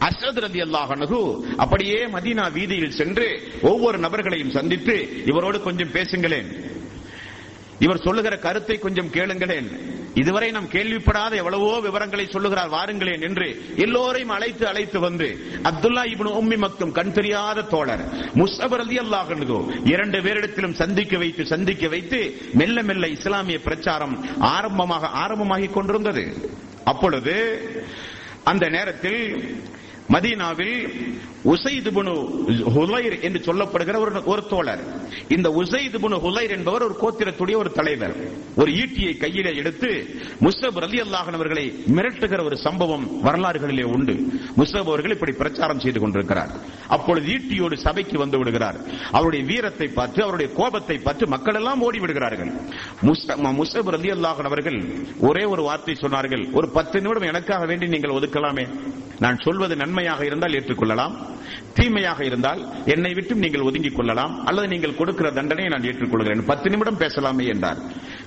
அசத் ரதி அல்லாஹனு அப்படியே மதீனா வீதியில் சென்று ஒவ்வொரு நபர்களையும் சந்தித்து இவரோடு கொஞ்சம் பேசுங்களேன். இவர் சொல்லுகிற கருத்தை கொஞ்சம் கேளுங்களேன். இதுவரை நாம் கேள்விப்படாத எவ்வளவோ விவரங்களை சொல்லுகிறார் வாருங்களேன் என்று எல்லோரையும் அழைத்து அழைத்து வந்து அப்துல்லா இப்னு உம்மி மக்கும் கண் தெரியாத தோழர் முஸ்தபர் அலி அல்லாஹோ இரண்டு பேரிடத்திலும் சந்திக்க வைத்து சந்திக்க வைத்து மெல்ல மெல்ல இஸ்லாமிய பிரச்சாரம் ஆரம்பமாக ஆரம்பமாகிக் கொண்டிருந்தது. அப்பொழுது அந்த நேரத்தில் மதீனாவில் உசைது புனு ஹுலைர் என்று சொல்லப்படுகிற ஒரு ஒரு தோழர். இந்த உசைது புனு ஹுலைர் என்பவர் ஒரு கோத்திரத்துடைய ஒரு தலைவர். ஒரு ஈட்டியை கையிலே எடுத்து முஸ்தப் ரலி அல்லாஹன் அவர்களை மிரட்டுகிற ஒரு சம்பவம் வரலாறுகளிலே உண்டு. முஸ்தப் அவர்கள் இப்படி பிரச்சாரம் செய்து கொண்டிருக்கிறார். அப்பொழுது ஈட்டியோடு சபைக்கு வந்து விடுகிறார். அவருடைய வீரத்தை பார்த்து அவருடைய கோபத்தை பார்த்து மக்கள் எல்லாம் ஓடி விடுகிறார்கள். முஸ்தப் ரலி அல்லாஹன் அவர்கள் ஒரே ஒரு வார்த்தை சொன்னார்கள். ஒரு பத்து நிமிடம் எனக்காக வேண்டி நீங்கள் ஒதுக்கலாமே. நான் சொல்வது நன்மையாக இருந்தால் ஏற்றுக்கொள்ளலாம். தீமையாக இருந்தால் என்னை விட்டும் நீங்கள் ஒதுங்கிக் கொள்ளலாம் அல்லது நீங்கள் கொடுக்கிற தண்டனையை நான் ஏற்றுக்கொள்கிறேன். பத்து நிமிடம் பேசலாமே என்றார்.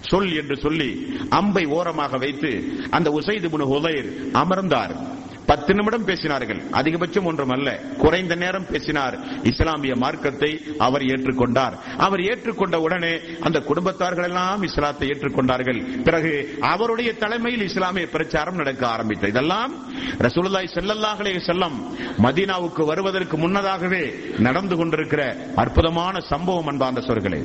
சொல் என்று சொல்லி அம்பை ஓரமாக வைத்து அந்த உசைது புனு ஹுதைர் அமர்ந்தார். பத்து நிமிடம் பேசினார்கள். அதிகபட்சம் ஒன்றும் அல்ல குறைந்த நேரம் பேசினார். இஸ்லாமிய மார்க்கத்தை அவர் ஏற்றுக்கொண்டார். அவர் ஏற்றுக்கொண்ட உடனே அந்த குடும்பத்தார்கள் எல்லாம் இஸ்லாத்தை ஏற்றுக்கொண்டார்கள். பிறகு அவருடைய தலைமையில் இஸ்லாமிய பிரச்சாரம் நடக்க ஆரம்பித்தது. இதெல்லாம் ரசூலுல்லாய் செல்லல்லாஹலே செல்லம் மதீனாவுக்கு வருவதற்கு முன்னதாகவே நடந்து கொண்டிருக்கிற அற்புதமான சம்பவம் அன்பார்ந்த சொற்களே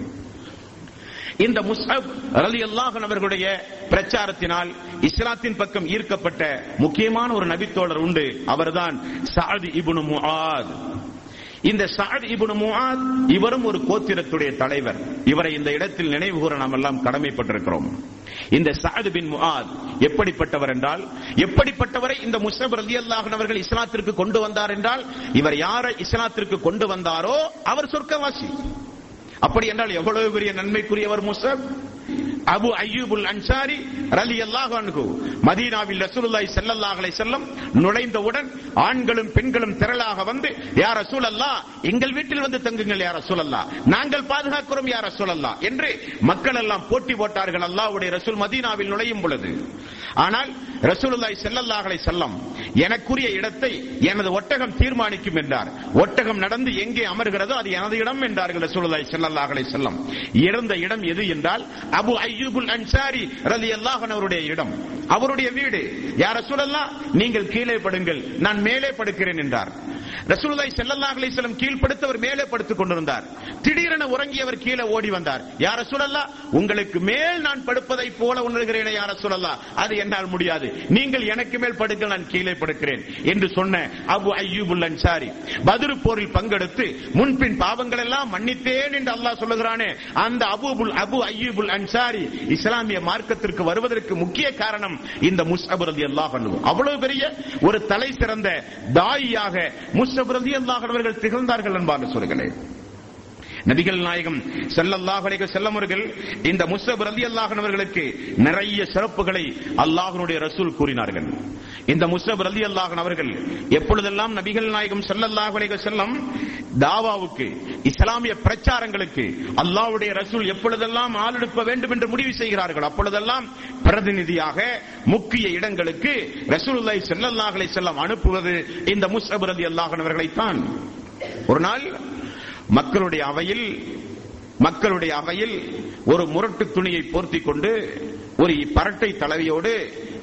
இந்த முஸ்ஹப் ரலி அல்லாஹன் அவர்களுடைய பிரச்சாரத்தினால் இஸ்லாத்தின் பக்கம் ஈர்க்கப்பட்ட முக்கியமான ஒரு நபித்தோழர் உண்டு. அவர்தான் சாதி இபுனு முஆத். இந்த சாத் இப்னு முஆத் இவரும் ஒரு கோத்திரத்துடைய தலைவர். இவரை இந்த இடத்தில் நினைவு கூற நாம் எல்லாம் கடமைப்பட்டிருக்கிறோம். இந்த சாத் பின் முஆத் எப்படிப்பட்டவர் என்றால் எப்படிப்பட்டவரை இந்த முஸ்லிம் அல்லாஹன் அவர்கள் இஸ்லாத்திற்கு கொண்டு வந்தார் என்றால் இவர் யாரை இஸ்லாத்திற்கு கொண்டு வந்தாரோ அவர் சொர்க்கவாசி. அப்படி என்றால் எவ்வளவு பெரிய நன்மைக்குரியவர் முஸ்லிம் அபு அய்யூபுல் அன்சாரி ரலி அல்லாஹ் அன்கு மதீனாவில் ரசூலுல்லாஹி ஸல்லல்லாஹு அலைஹி வஸல்லம் நுழைந்தவுடன் ஆண்களும் பெண்களும் திரளாக வந்து யா ரசூலல்லாஹ் எங்கள் வீட்டில் வந்து தங்குங்கள் யா ரசூலல்லாஹ். நாங்கள் பாதுகாக்கிறோம் யா ரசூலல்லாஹ். என்று மக்கள் எல்லாம் போட்டி போட்டார்கள் அல்லாஹ்வுடைய ரசூல் மதீனாவில் நுழையும் பொழுது. ஆனால் ரசூலுல்லாஹி ஸல்லல்லாஹு அலைஹி வஸல்லம் எனக்குரிய இடத்தை எனது ஒட்டகம் தீர்மானிக்கும் என்றார். ஒட்டகம் நடந்து எங்கே அமர்கிறதோ அது எனது இடம் என்றார்கள் ரசூலுல்லாஹி ஸல்லல்லாஹு அலைஹி வஸல்லம். இருந்த இடம் எது என்றால் அபு ஐ அய்யூபுல் அன்சாரி ரலி அல்லாஹன் அவருடைய இடம். அவருடைய வீடு. யார் ரசூலல்லாஹ் நீங்கள் கீழே படுங்கள். நான் மேலே படுக்கிறேன் என்றார். ரசூலுல்லாஹி ஸல்லல்லாஹு அலைஹி வஸல்லம் கீழ் படுத்தவர் மேலே படுத்துக் கொண்டிருந்தார். திடீரென உறங்கியவர் கீழே ஓடி வந்தார். யார் ரசூலல்லாஹ் உங்களுக்கு மேல் நான் படுப்பதை போல உணர்கிறேனே யார் ரசூலல்லாஹ் அது என்னால் முடியாது. நீங்கள் எனக்கு மேல் படுக்க நான் கீழே படுக்கிறேன் என்று சொன்ன அபு அய்யூபுல் அன்சாரி பத்ரு போரில் பங்கெடுத்து முன்பின் பாவங்கள் எல்லாம் மன்னித்தேன் என்று அல்லாஹ் சொல்லுகிறானே. அந்த அபுபுல் அபு அய்யூபுல் அன்சாரி இஸ்லாமிய மார்க்கத்திற்கு வருவதற்கு முக்கிய காரணம் இந்த முஸ்அபுரதி அல்லாஹ் அவ்வளவு பெரிய ஒரு தலை சிறந்த தாயியாக முஸ்அபுரதி அல்லாஹ் அவர்கள் திகழ்ந்தார்கள் என்பார் சொல்கிறேன் நபிகள் நாயகம் ஸல்லல்லாஹு அலைஹி அவர்கள் இந்த முஸ்அப் ரலியல்லாஹு அவர்களுக்கு நிறைய சிறப்புகளை அல்லாஹனுடைய ரசூல் கூறினார்கள். இந்த முஸ்தப் ரதி அல்லாஹன் அவர்கள் எப்பொழுதெல்லாம் நபிகள் நாயகம் ஸல்லல்லாஹு செல்லம் தாவாவுக்கு இஸ்லாமிய பிரச்சாரங்களுக்கு அல்லாவுடைய ரசூல் எப்பொழுதெல்லாம் ஆளெடுப்ப வேண்டும் என்று முடிவு செய்கிறார்கள் அப்பொழுதெல்லாம் பிரதிநிதியாக முக்கிய இடங்களுக்கு ரசூலுல்லாய் ஸல்லல்லாஹு செல்லம் அனுப்புவது இந்த முஸ்அப் ரலியல்லாஹு அல்லாஹனவர்களைத்தான் ஒரு நாள் மக்களுடைய அவையில் மக்களுடைய அவையில் ஒரு முரட்டு துணியை போர்த்தி கொண்டு ஒரு பரட்டை தலைவியோடு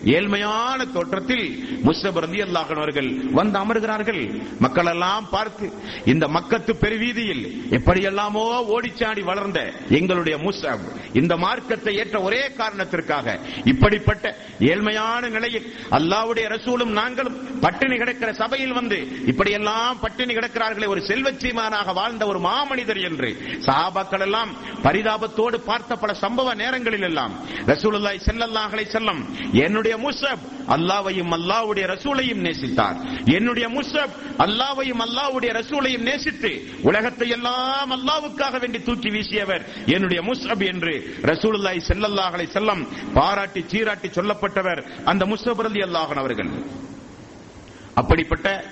ஏழ்மையான தோற்றத்தில் முஸ்தப் ரந்தி அவர்கள் வந்து அமர்கிறார்கள். மக்கள் எல்லாம் பார்த்து இந்த மக்கத்து பெருவீதியில் எப்படியெல்லாமோ ஓடிச்சாடி வளர்ந்த எங்களுடைய முஸ்தப் இந்த மார்க்கத்தை ஏற்ற ஒரே காரணத்திற்காக இப்படிப்பட்ட ஏழ்மையான நிலையில் அல்லாவுடைய ரசூலும் நாங்களும் பட்டினி கிடக்கிற சபையில் வந்து இப்படியெல்லாம் பட்டினி கிடக்கிறார்களே ஒரு செல்வச்சீமானாக வாழ்ந்த ஒரு மாமனிதர் என்று சஹாபாக்கள் எல்லாம் பரிதாபத்தோடு பார்த்த பல சம்பவ நேரங்களில் எல்லாம் ரசூலாய் செல்லல்லாகளை செல்லம் என்னுடைய என்னுடைய முஸ்அப் அல்லாவையும் அல்லாவுடைய ரசூலையும் நேசித்தார். என்னுடைய முஸ்அப் அல்லாவையும் அல்லாவுடைய ரசூலையும் நேசித்து உலகத்தை எல்லாம் அல்லாவுக்காக வேண்டி தூக்கி வீசியவர் என்னுடைய முஸ்அப் என்று ரசூலுல்லாஹி ஸல்லல்லாஹு அலைஹி வஸல்லம் பாராட்டி சீராட்டி சொல்லப்பட்டவர் அந்த முஸ்அப் ரலியல்லாஹு அன்ஹு அவர்கள். அப்படிப்பட்ட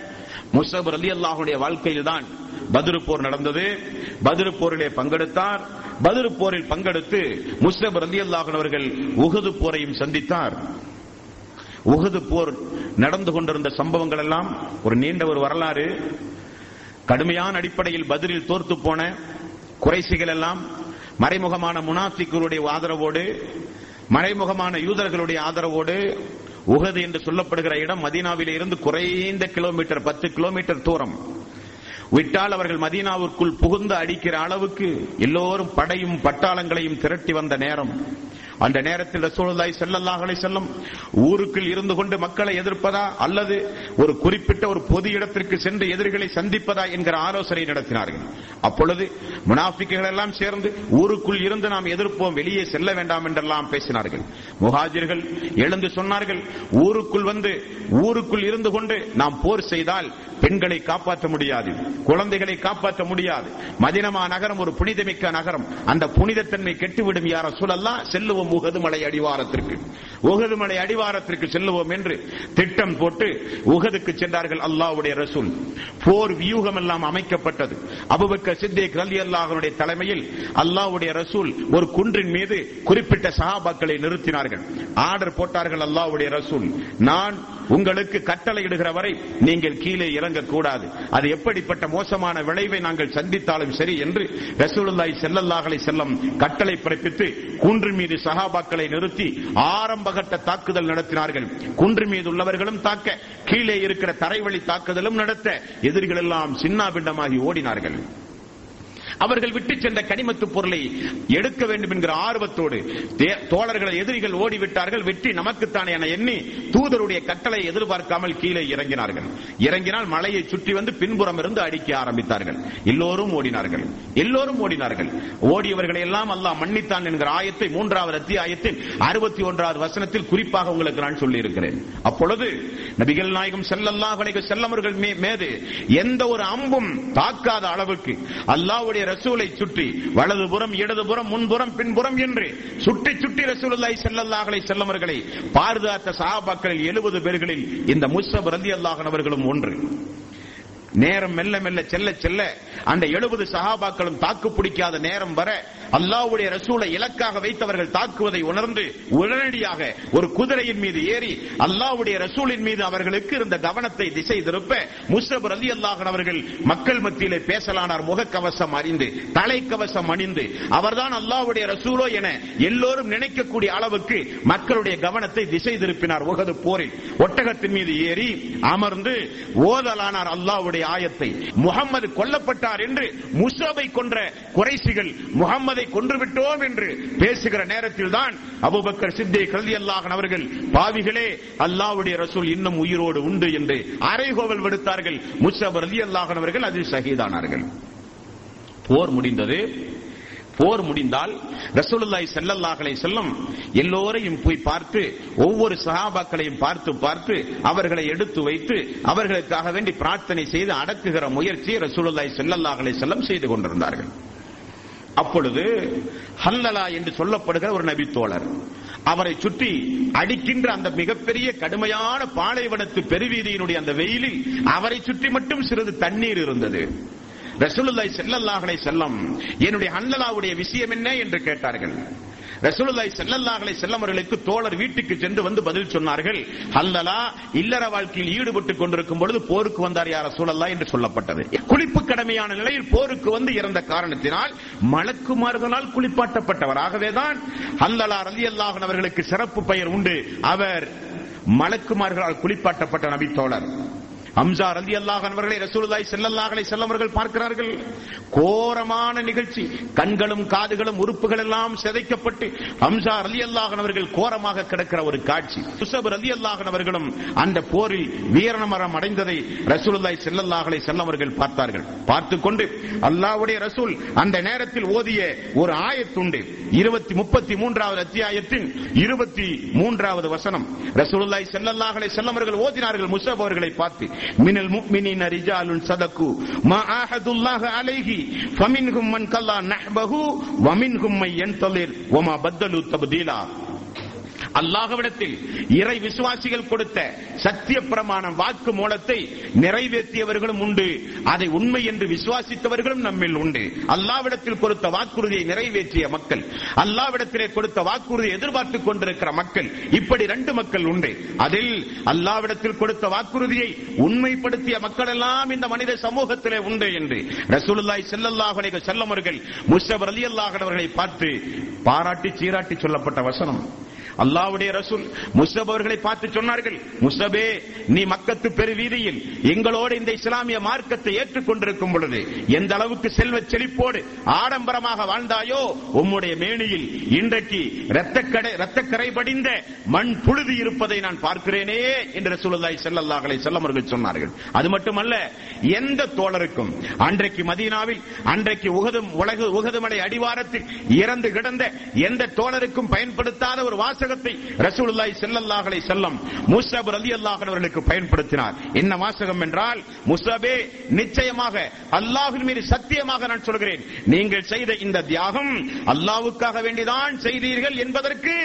முஸ்அப் ரலியல்லாஹுடைய வாழ்க்கையில் தான் பத்ரு போர் நடந்தது. பதிரு போரிலே பங்கெடுத்தார். பதிரு போரில் பங்கெடுத்து முஸ்லிம் ரலியல்லாஹு அவர்கள் உகது போரையும் சந்தித்தார். உகது போர் நடந்து கொண்டிருந்த சம்பவங்கள் எல்லாம் ஒரு நீண்ட ஒரு வரலாறு. கடுமையான அடிப்படையில் பதிலில் தோர்த்து போன குறைசிகள் எல்லாம் மறைமுகமான முனாஃபிக்குடைய ஆதரவோடு மறைமுகமான யூதர்களுடைய ஆதரவோடு உகது என்று சொல்லப்படுகிற இடம் மதீனாவிலே இருந்து குறைந்த கிலோமீட்டர் பத்து கிலோமீட்டர் தூரம். விட்டால் அவர்கள் மதீனாவிற்குள் புகுந்து அடிக்கிற அளவுக்கு எல்லோரும் படையும் பட்டாளங்களையும் திரட்டி வந்த நேரம். அந்த நேரத்தில் ரசூலுல்லாய் ஸல்லல்லாஹு செல்லும் ஊருக்குள் இருந்து கொண்டு மக்களை எதிர்ப்பதா அல்லது ஒரு குறிப்பிட்ட ஒரு பொது இடத்திற்கு சென்று எதிரிகளை சந்திப்பதா என்கிற ஆலோசனை நடத்தினார்கள். அப்பொழுது முனாஃபிக்குகள் எல்லாம் சேர்ந்து ஊருக்குள் இருந்து நாம் எதிர்ப்போம் வெளியே செல்ல வேண்டாம் என்றெல்லாம் பேசினார்கள். முஹாஜிர்கள் எழுந்து சொன்னார்கள் ஊருக்குள் வந்து ஊருக்குள் இருந்து கொண்டு நாம் போர் செய்தால் பெண்களை காப்பாற்ற முடியாது குழந்தைகளை காப்பாற்ற முடியாது. மதினமா நகரம் ஒரு புனிதமிக்க நகரம். அந்த புனிதத்தன்மை கெட்டுவிடும் யார சூழல்லாம் செல்லுவோம் உகதுமலை அடிவாரத்திற்கு. உகதுமலை அடிவாரத்திற்கு செல்லுவோம் என்று திட்டம் போட்டு உகதுக்கு சென்றார்கள் அல்லாவுடைய ரசூல். போர் வியூகம் எல்லாம் அமைக்கப்பட்டது. அபுபக்க சித்தே ரலி அல்லாஹனுடைய தலைமையில் அல்லாவுடைய ரசூல் ஒரு குன்றின் மீது குறிப்பிட்ட சஹாபாக்களை நிறுத்தினார்கள். ஆர்டர் போட்டார்கள் அல்லாஹ்வுடைய ரசூல். நான் உங்களுக்கு கட்டளையிடுகிற வரை நீங்கள் கீழே இறங்கக்கூடாது அது எப்படிப்பட்ட மோசமான விளைவை நாங்கள் சந்தித்தாலும் சரி என்று ரசூலுல்லாய் செல்லல்லாஹலை செல்லம் கட்டளை பிறப்பித்து குன்று மீது சகாபாக்களை நிறுத்தி ஆரம்பகட்ட தாக்குதல் நடத்தினார்கள். குன்று மீது உள்ளவர்களும் தாக்க கீழே இருக்கிற தரைவழி தாக்குதலும் நடத்த எதிரிகள் எல்லாம் சின்னாபிண்டமாகி ஓடினார்கள். அவர்கள் விட்டு சென்ற கனிமத்து பொருளை எடுக்க வேண்டும் என்கிற ஆர்வத்தோடு தோழர்கள் தோழர்களை எதிரிகள் ஓடிவிட்டார்கள். வெற்றி நமக்குத்தானே என எண்ணி தூதருடைய கட்டளை எதிர்பார்க்காமல் கீழே இறங்கினார்கள். இறங்கினால் மலையை சுற்றி வந்து பின்புறம் இருந்து அடிக்க ஆரம்பித்தார்கள். எல்லோரும் ஓடினார்கள். எல்லோரும் ஓடினார்கள். ஓடியவர்களை எல்லாம் அல்லாஹ் மன்னித்தான் என்கிற ஆயத்தை மூன்றாவது அத்தியாயத்தின் அறுபத்தி ஒன்றாவது வசனத்தில் குறிப்பாக உங்களுக்கு நான் சொல்லி இருக்கிறேன் அப்பொழுது நபிகள் நாயகம் செல்லல்லாஹ் அலைஹி மீது எந்த ஒரு அம்பும் தாக்காத அளவுக்கு அல்லாவுடைய ரசூலை சுற்றி வலதுபுறம் இடதுபுறம் முன்புறம் பின்புறம் என்று சுற்றி சுற்றி ரசூலுல்லாய் செல்லல்லாஹலை செல்லவர்களை பாதுகாத்த சஹாபாக்களில் 70 பேர்களில் இந்த முஸ்தப் ரலியல்லாஹு அன்ஹு அவர்களும் ஒன்று. நேரம் மெல்ல மெல்ல செல்ல செல்ல அந்த எழுபது சகாபாக்களும் தாக்கு பிடிக்காத நேரம் வர அல்லாவுடைய ரசூலை இலக்காக வைத்தவர்கள் தாக்குவதை உணர்ந்து உடனடியாக ஒரு குதிரையின் மீது ஏறி அல்லாவுடைய ரசூலின் மீது அவர்களுக்கு இருந்த கவனத்தை திசை திருப்ப முஸ்தப் அலி அல்லாஹன் அவர்கள் மக்கள் மத்தியிலே பேசலானார் முகக்கவசம் அறிந்து தலைக்கவசம் அணிந்து. அவர்தான் அல்லாவுடைய ரசூலோ என எல்லோரும் நினைக்கக்கூடிய அளவுக்கு மக்களுடைய கவனத்தை திசை திருப்பினார். உகது போரில் ஒட்டகத்தின் மீது ஏறி அமர்ந்து ஓதலானார் அல்லாவுடைய ஆயத்தை. முகம்மது கொல்லப்பட்டார் என்று முஸ்ரபை கொன்ற குறைசிகள் முகம்மதை கொன்று கொன்றுவிட்டோம் என்று பேசுகிற நேரத்தில் தான் அபுபக்கர் சித்தே கல்வி அல்லாஹன் அவர்கள் பாவிகளே அல்லாவுடைய ரசூல் இன்னும் உயிரோடு உண்டு என்று அரைகோவல் விடுத்தார்கள். முஸ்தப் அலி அல்லாஹன் அவர்கள் அதில் சகிதானார்கள் போர் முடிந்தது. போர் முடிந்தால் ரசூலுல்லாய் செல்லல்லாக்களை செல்லும் எல்லோரையும் போய் பார்த்து ஒவ்வொரு சகாபாக்களையும் பார்த்து பார்த்து அவர்களை எடுத்து வைத்து அவர்களுக்காக வேண்டி பிரார்த்தனை செய்து அடக்குகிற முயற்சியை ரசூலுல்லாய் செல்லல்லாக்களை அலைஹி செய்து கொண்டிருந்தார்கள். அப்பொழுது ஹல்லலா என்று சொல்லப்படுகிற ஒரு நபி தோழர் அவரை சுற்றி அடிக்கின்ற அந்த மிகப்பெரிய கடுமையான பாலைவனத்து பெருவீதியினுடைய அந்த வெயிலில் அவரை சுற்றி மட்டும் சிறிது தண்ணீர் இருந்தது. ரசூலுல்லாய் செல்லல்லாஹனை செல்லம் என்னுடைய ஹல்லலாவுடைய விஷயம் என்ன என்று கேட்டார்கள். ரசூலுல்லாய் செல்லல்லாஹலை செல்லமர்களுக்கு தோழர் வீட்டுக்கு சென்று வந்து பதில் சொன்னார்கள். அல்லலா இல்லற வாழ்க்கையில் ஈடுபட்டுக் கொண்டிருக்கும் பொழுது போருக்கு வந்தார் யார் ரசூலல்லா என்று சொல்லப்பட்டது. குளிப்பு கடமையான நிலையில் போருக்கு வந்து இறந்த காரணத்தினால் மலக்குமார்களால் குளிப்பாட்டப்பட்டவராகவே தான் அல்லலா ரலி அல்லாஹன் அவர்களுக்கு சிறப்பு பெயர் உண்டு. அவர் மலக்குமார்களால் குளிப்பாட்டப்பட்ட நபி தோழர். ஹம்சா ரலி அல்லாஹ் அவர்களை ரசூலுல்லாஹி செல்லல்லாஹலை செல்லவர்கள் பார்க்கிறார்கள். கோரமான நிகழ்ச்சி. கண்களும் காதுகளும் உறுப்புகள் எல்லாம் சிதைக்கப்பட்டு ஹம்சா ரலி அல்லாஹன் அவர்கள் கோரமாக கிடக்கிற ஒரு காட்சி. யுசப் ரலி அல்லாஹன் அவர்களும் அந்த போரில் வீரமரம் அடைந்ததை ரசூலுல்லாஹி ஸல்லல்லாஹு செல்லவர்கள் பார்த்தார்கள். பார்த்துக் கொண்டு அல்லாஹ்வுடைய ரசூல் அந்த நேரத்தில் ஓதிய ஒரு ஆயத்துண்டு இருபத்தி முப்பத்தி மூன்றாவது அத்தியாயத்தின் இருபத்தி மூன்றாவது வசனம். ரசூலுல்லாய் ஸல்லல்லாஹு செல்லவர்கள் ஓதினார்கள். முசப் அவர்களை பார்த்து من المؤمنين رجال صدقوا ما عاهدوا الله عليه. فمنهم من كلا نحبه ومنهم من ينتظر وما بدلوا تبديلا அல்லாஹ்விடத்தில் இறை விசுவாசிகள் கொடுத்த சத்திய பிரமாணம் வாக்கு மூலத்தை நிறைவேற்றியவர்களும் உண்டு. அதை உண்மை என்று விசுவாசித்தவர்களும் நம்மில் உண்டு. அல்லாவிடத்தில் கொடுத்த வாக்குறுதியை நிறைவேற்றிய மக்கள் அல்லாவிடத்திலே கொடுத்த வாக்குறுதியை எதிர்பார்த்துக் கொண்டிருக்கிற மக்கள் இப்படி ரெண்டு மக்கள் உண்டு. அதில் அல்லாவிடத்தில் கொடுத்த வாக்குறுதியை உண்மைப்படுத்திய மக்கள் எல்லாம் இந்த மனித சமூகத்திலே உண்டு என்று ரசூலுல்லாய் ஸல்லல்லாஹு செல்லமர்கள் வஸல்லம் அவர்கள் முஸ்தப் அவர்களை பார்த்து பாராட்டி சீராட்டி சொல்லப்பட்ட வசனம். அல்லாவுடைய ரசூல் முஸ்தப் அவர்களை பார்த்து சொன்னார்கள் முஸ்தபே நீ மக்கத்து பெருவீதியில் எங்களோடு இந்த இஸ்லாமிய மார்க்கத்தை ஏற்றுக்கொண்டிருக்கும் பொழுது எந்த அளவுக்கு செல்வ செழிப்போடு ஆடம்பரமாக வாழ்ந்தாயோ உம்முடைய மேனியில் இன்றைக்கு ரத்தக்கடை ரத்தக்கரை படிந்த மண் புழுதி இருப்பதை நான் பார்க்கிறேனே என்று ரசூலுல்லாஹி ஸல்லல்லாஹு அலைஹி வஸல்லம் அவர்கள் சொன்னார்கள். அது மட்டுமல்ல எந்த தோழருக்கும் அன்றைக்கு மதீனாவில் அன்றைக்கு உகதும் உலகு உகதுமலை அடிவாரத்தில் இறந்து கிடந்த எந்த தோழருக்கும் பயன்படுத்தாத ஒரு வாசகத்தை ரசூலுல்லாய் செல்லல்லாஹலை செல்லம் வஸல்லம் அலி ரலியல்லாஹு அவர்களுக்கு பயன்படுத்தினார். என்ன வாசகம் என்றால் முஸ்அபே நிச்சயமாக அல்லாஹின் மீது சத்தியமாக நான் சொல்கிறேன். நீங்கள் செய்த இந்த தியாகம் அல்லாவுக்காக வேண்டிதான் செய்தீர்கள் என்பதற்கு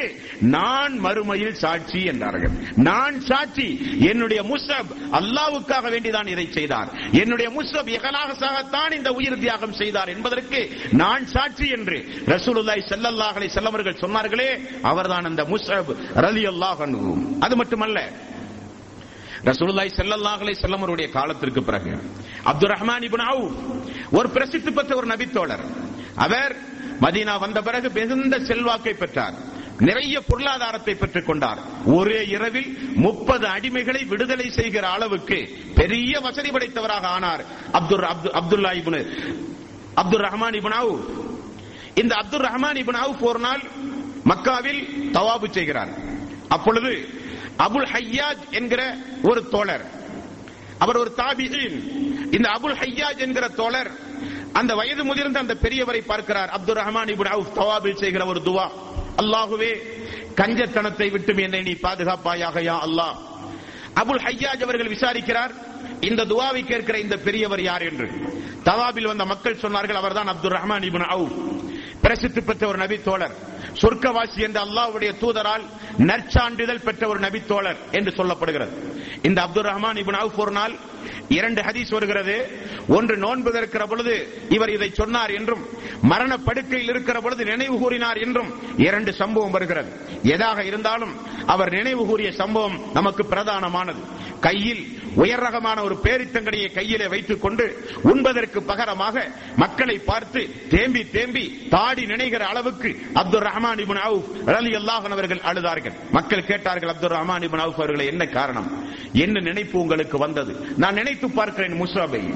நான் மறுமையில் சாட்சி என்றார்கள். நான் சாட்சி என்னுடைய முஸ்அப் அல்லாவுக்காக வேண்டிதான் இதை செய்தார். என்னுடைய முஸ்அப் இகலாகத்தான் இந்த உயிர் தியாகம் செய்தார் என்பதற்கு நான் சாட்சி என்று ரசூலுல்லாய் செல்லல்லாஹலை செல்லவர்கள் சொன்னார்களே அவர்தான் அந்த முஸ்அப் ரலியல்லாஹு அன்ஹு அது மட்டுமல்ல ரசூலுல்லாஹி ஸல்லல்லாஹு அலைஹி வஸல்லம் அவருடைய காலத்திற்கு பிறகு அப்துல் ரஹ்மான் இப்னு அவுஃப் ஒரு பிரசித்தி பெற்ற ஒரு நபித்தோழர். அவர் மதீனா வந்த பிறகு மிகுந்த செல்வாக்கை பெற்றார். நிறைய பொருளாதாரத்தை பெற்றுக் கொண்டார். ஒரே இரவில் முப்பது அடிமைகளை விடுதலை செய்கிற அளவுக்கு பெரிய வசதி படைத்தவராக ஆனார் அப்துல் அப்துல்லா இப்னு அப்துல் ரஹ்மான் இபுனாவு இந்த அப்துல் ரஹ்மான் இபுனாவு ஒரு நாள் மக்காவில் தவாபு செய்கிறார். அப்பொழுது அபுல் ஹையாஜ் என்கிற ஒரு தோழர் அவர் ஒரு தாபியின் இந்த அபுல் ஹையாஜ் என்கிற தோழர் அந்த வயது முதிர்ந்த அந்த பெரியவரை பார்க்கிறார். அப்துல் ரஹ்மான் இப்னு அவுஃப் தவாபில் செய்கிற ஒரு துவா. அல்லாஹுவே கஞ்சத்தனத்தை விட்டும் என்னை நீ பாதுகாப்பாயாக யா அல்லாஹ். அபுல் ஹையாஜ் அவர்கள் விசாரிக்கிறார் இந்த துவாவை கேட்கிற இந்த பெரியவர் யார் என்று. தவாபில் வந்த மக்கள் சொன்னார்கள் அவர்தான் அப்துல் ரஹ்மான் இபுன் அவுஃப். பிரசித்தி பெற்ற ஒரு நபி தோழர். சொர்க்கவாசி என்ற அல்லாஹ்வுடைய தூதரால் நற்சான்றிதழ் பெற்ற ஒரு நபித்தோழர் என்று சொல்லப்படுகிறது. இந்த அப்துல் ரஹ்மான் இபின் அவுஃப் ஒரு நாள் இரண்டு ஹதீஸ் வருகிறது. ஒன்று நோன்பு இருக்கிற பொழுது இவர் இதை சொன்னார் என்றும் மரண படுக்கையில் இருக்கிற பொழுது நினைவு கூறினார் என்றும் இரண்டு சம்பவம் வருகிறது. எதாக இருந்தாலும் அவர் நினைவு கூறிய சம்பவம் நமக்கு பிரதானமானது. கையில் உயர் ரகமான ஒரு பேரித்தங்கடியை கையிலே வைத்துக் கொண்டு உண்பதற்கு பகரமாக மக்களை பார்த்து தேம்பி தேம்பி தாடி நினைகிற அளவுக்கு அப்துல் ரஹ்மான் இப்னு அல்லாஹன் அவர்கள் அழுதார்கள். மக்கள் கேட்டார்கள் அப்துல் ரஹ்மான் இப்னு அவுஃப் அவர்களை என்ன காரணம்? என்ன நினைப்பு உங்களுக்கு வந்தது? நான் நினைத்து பார்க்கிறேன் முஸ்ரபை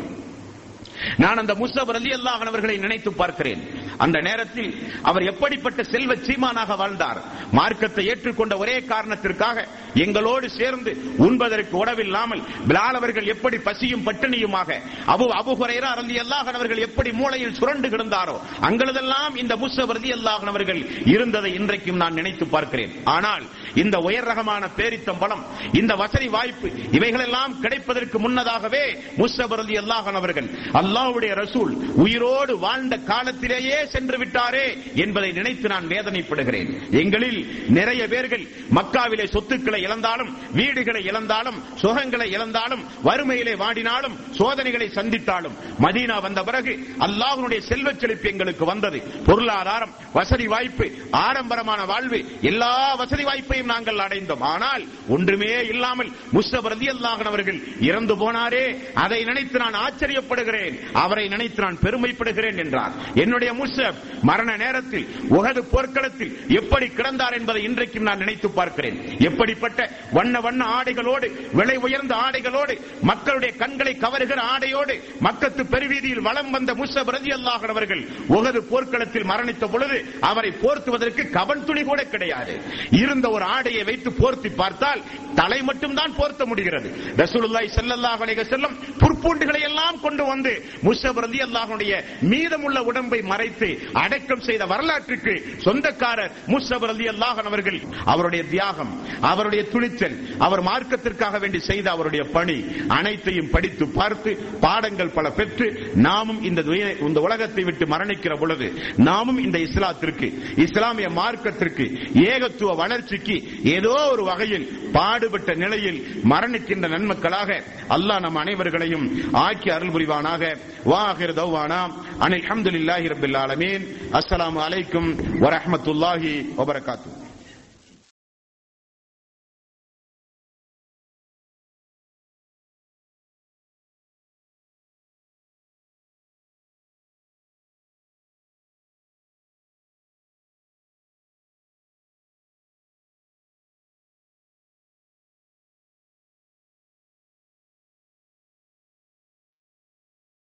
நான் அந்த முஸ்தப் அலி அல்லாஹ் அவர்களை நினைத்து பார்க்கிறேன். அந்த நேரத்தில் அவர் எப்படிப்பட்ட செல்வ சீமானாக வாழ்ந்தார். மார்க்கத்தை ஏற்றுக்கொண்ட ஒரே காரணத்திற்காக எங்களோடு சேர்ந்து உண்பதற்கு உடவில்லாமல் பிலால் அவர்கள் எப்படி பசியும் பட்டினியுமாக அபு அபு ஹுரைரா ரலி அவர்கள் எப்படி மூளையில் சுரண்டு கிடந்தாரோ அங்களதெல்லாம் இந்த முஸ்தப் அலி அல்லாஹ் அவர்கள் இருந்ததை இன்றைக்கும் நான் நினைத்து பார்க்கிறேன். ஆனால் இந்த உயர் ரகமான பேரித்தம்பலம் இந்த வசதி வாய்ப்பு இவைகளெல்லாம் கிடைப்பதற்கு முன்னதாகவே முஸ்தபர் அலி அல்லாஹன் அவர்கள் அல்லாஹுடைய ரசூல் உயிரோடு வாழ்ந்த காலத்திலேயே சென்று விட்டாரே என்பதை நினைத்து நான் வேதனைப்படுகிறேன். எங்களில் நிறைய பேர்கள் மக்காவிலே சொத்துக்களை இழந்தாலும் வீடுகளை இழந்தாலும் சுகங்களை இழந்தாலும் வறுமையிலே வாடினாலும் சோதனைகளை சந்தித்தாலும் மதீனா வந்த பிறகு அல்லாஹனுடைய செல்வ செழிப்பு எங்களுக்கு வந்தது. பொருளாதாரம் வசதி வாய்ப்பு ஆடம்பரமான வாழ்வு எல்லா வசதி வாய்ப்பையும் நாங்கள் அடைந்தோம். ஆனால் ஒன்றுமே இல்லாமல் முஸ்தப் ரலியல்லாஹு அவர்கள் இறந்து போனாரே. அதை நினைத்து நான் ஆச்சரியப்படுகிறேன். அவரை நினைத்து நான் பெருமைப்படுகிறேன் என்றார். என்னுடைய முஸ்தப் மரண நேரத்தில் உகது போர்க்களத்தில் எப்படி கிடந்தார் என்பதை இன்றைக்கும் நான் நினைத்து பார்க்கிறேன். எப்படிப்பட்ட வண்ண வண்ண ஆடைகளோடு விலை உயர்ந்த ஆடைகளோடு மக்களுடைய கண்களை கவருகிற ஆடையோடு மக்கத்து பெருவீதியில் வளம் வந்த முஸ்தப் ரலியல்லாஹு அவர்கள் உகது போர்க்களத்தில் மரணித்த பொழுது அவரை போர்த்துவதற்கு கவன் துணி கூட கிடையாது. இருந்த ஒரு ஆடையை வைத்து போர்த்தி பார்த்தால் தலை மட்டும் தான் போர்த்த முடிகிறது. ரசூலுல்லாஹி ஸல்லல்லாஹு அலைஹி வஸல்லம் புற்பூண்டுகளை எல்லாம் கொண்டு வந்து முஸ்தப் ரலியல்லாஹுடைய மீதமுள்ள உடம்பை மறைத்து அடக்கம் செய்த வரலாற்றுக்கு சொந்தக்காரர் முஸ்தப் ரலியல்லாஹு அவர்கள் அவருடைய தியாகம் அவருடைய துணிச்சல் அவர் மார்க்கத்திற்காக வேண்டி செய்த அவருடைய பணி அனைத்தையும் படித்து பார்த்து பாடங்கள் பல பெற்று நாமும் இந்த இந்த உலகத்தை விட்டு மரணிக்கிற பொழுது நாமும் இந்த இஸ்லாத்திற்கு இஸ்லாமிய மார்க்கத்திற்கு ஏகத்துவ வளர்ச்சிக்கு ஏதோ ஒரு வகையில் பாடுபட்ட நிலையில் மரணிக்கின்ற நன்மக்களாக அல்லாஹ் நம் அனைவர்களையும் ஆக்கி அருள் புரிவானாக. வாஹிர் தௌவானா. அனில் அஹமதுல்லாஹி ரபில் ஆலமீன். அஸ்லாம் அலைக்கும் வரஹ்மத்துல்லாஹி வபரகாத்தூ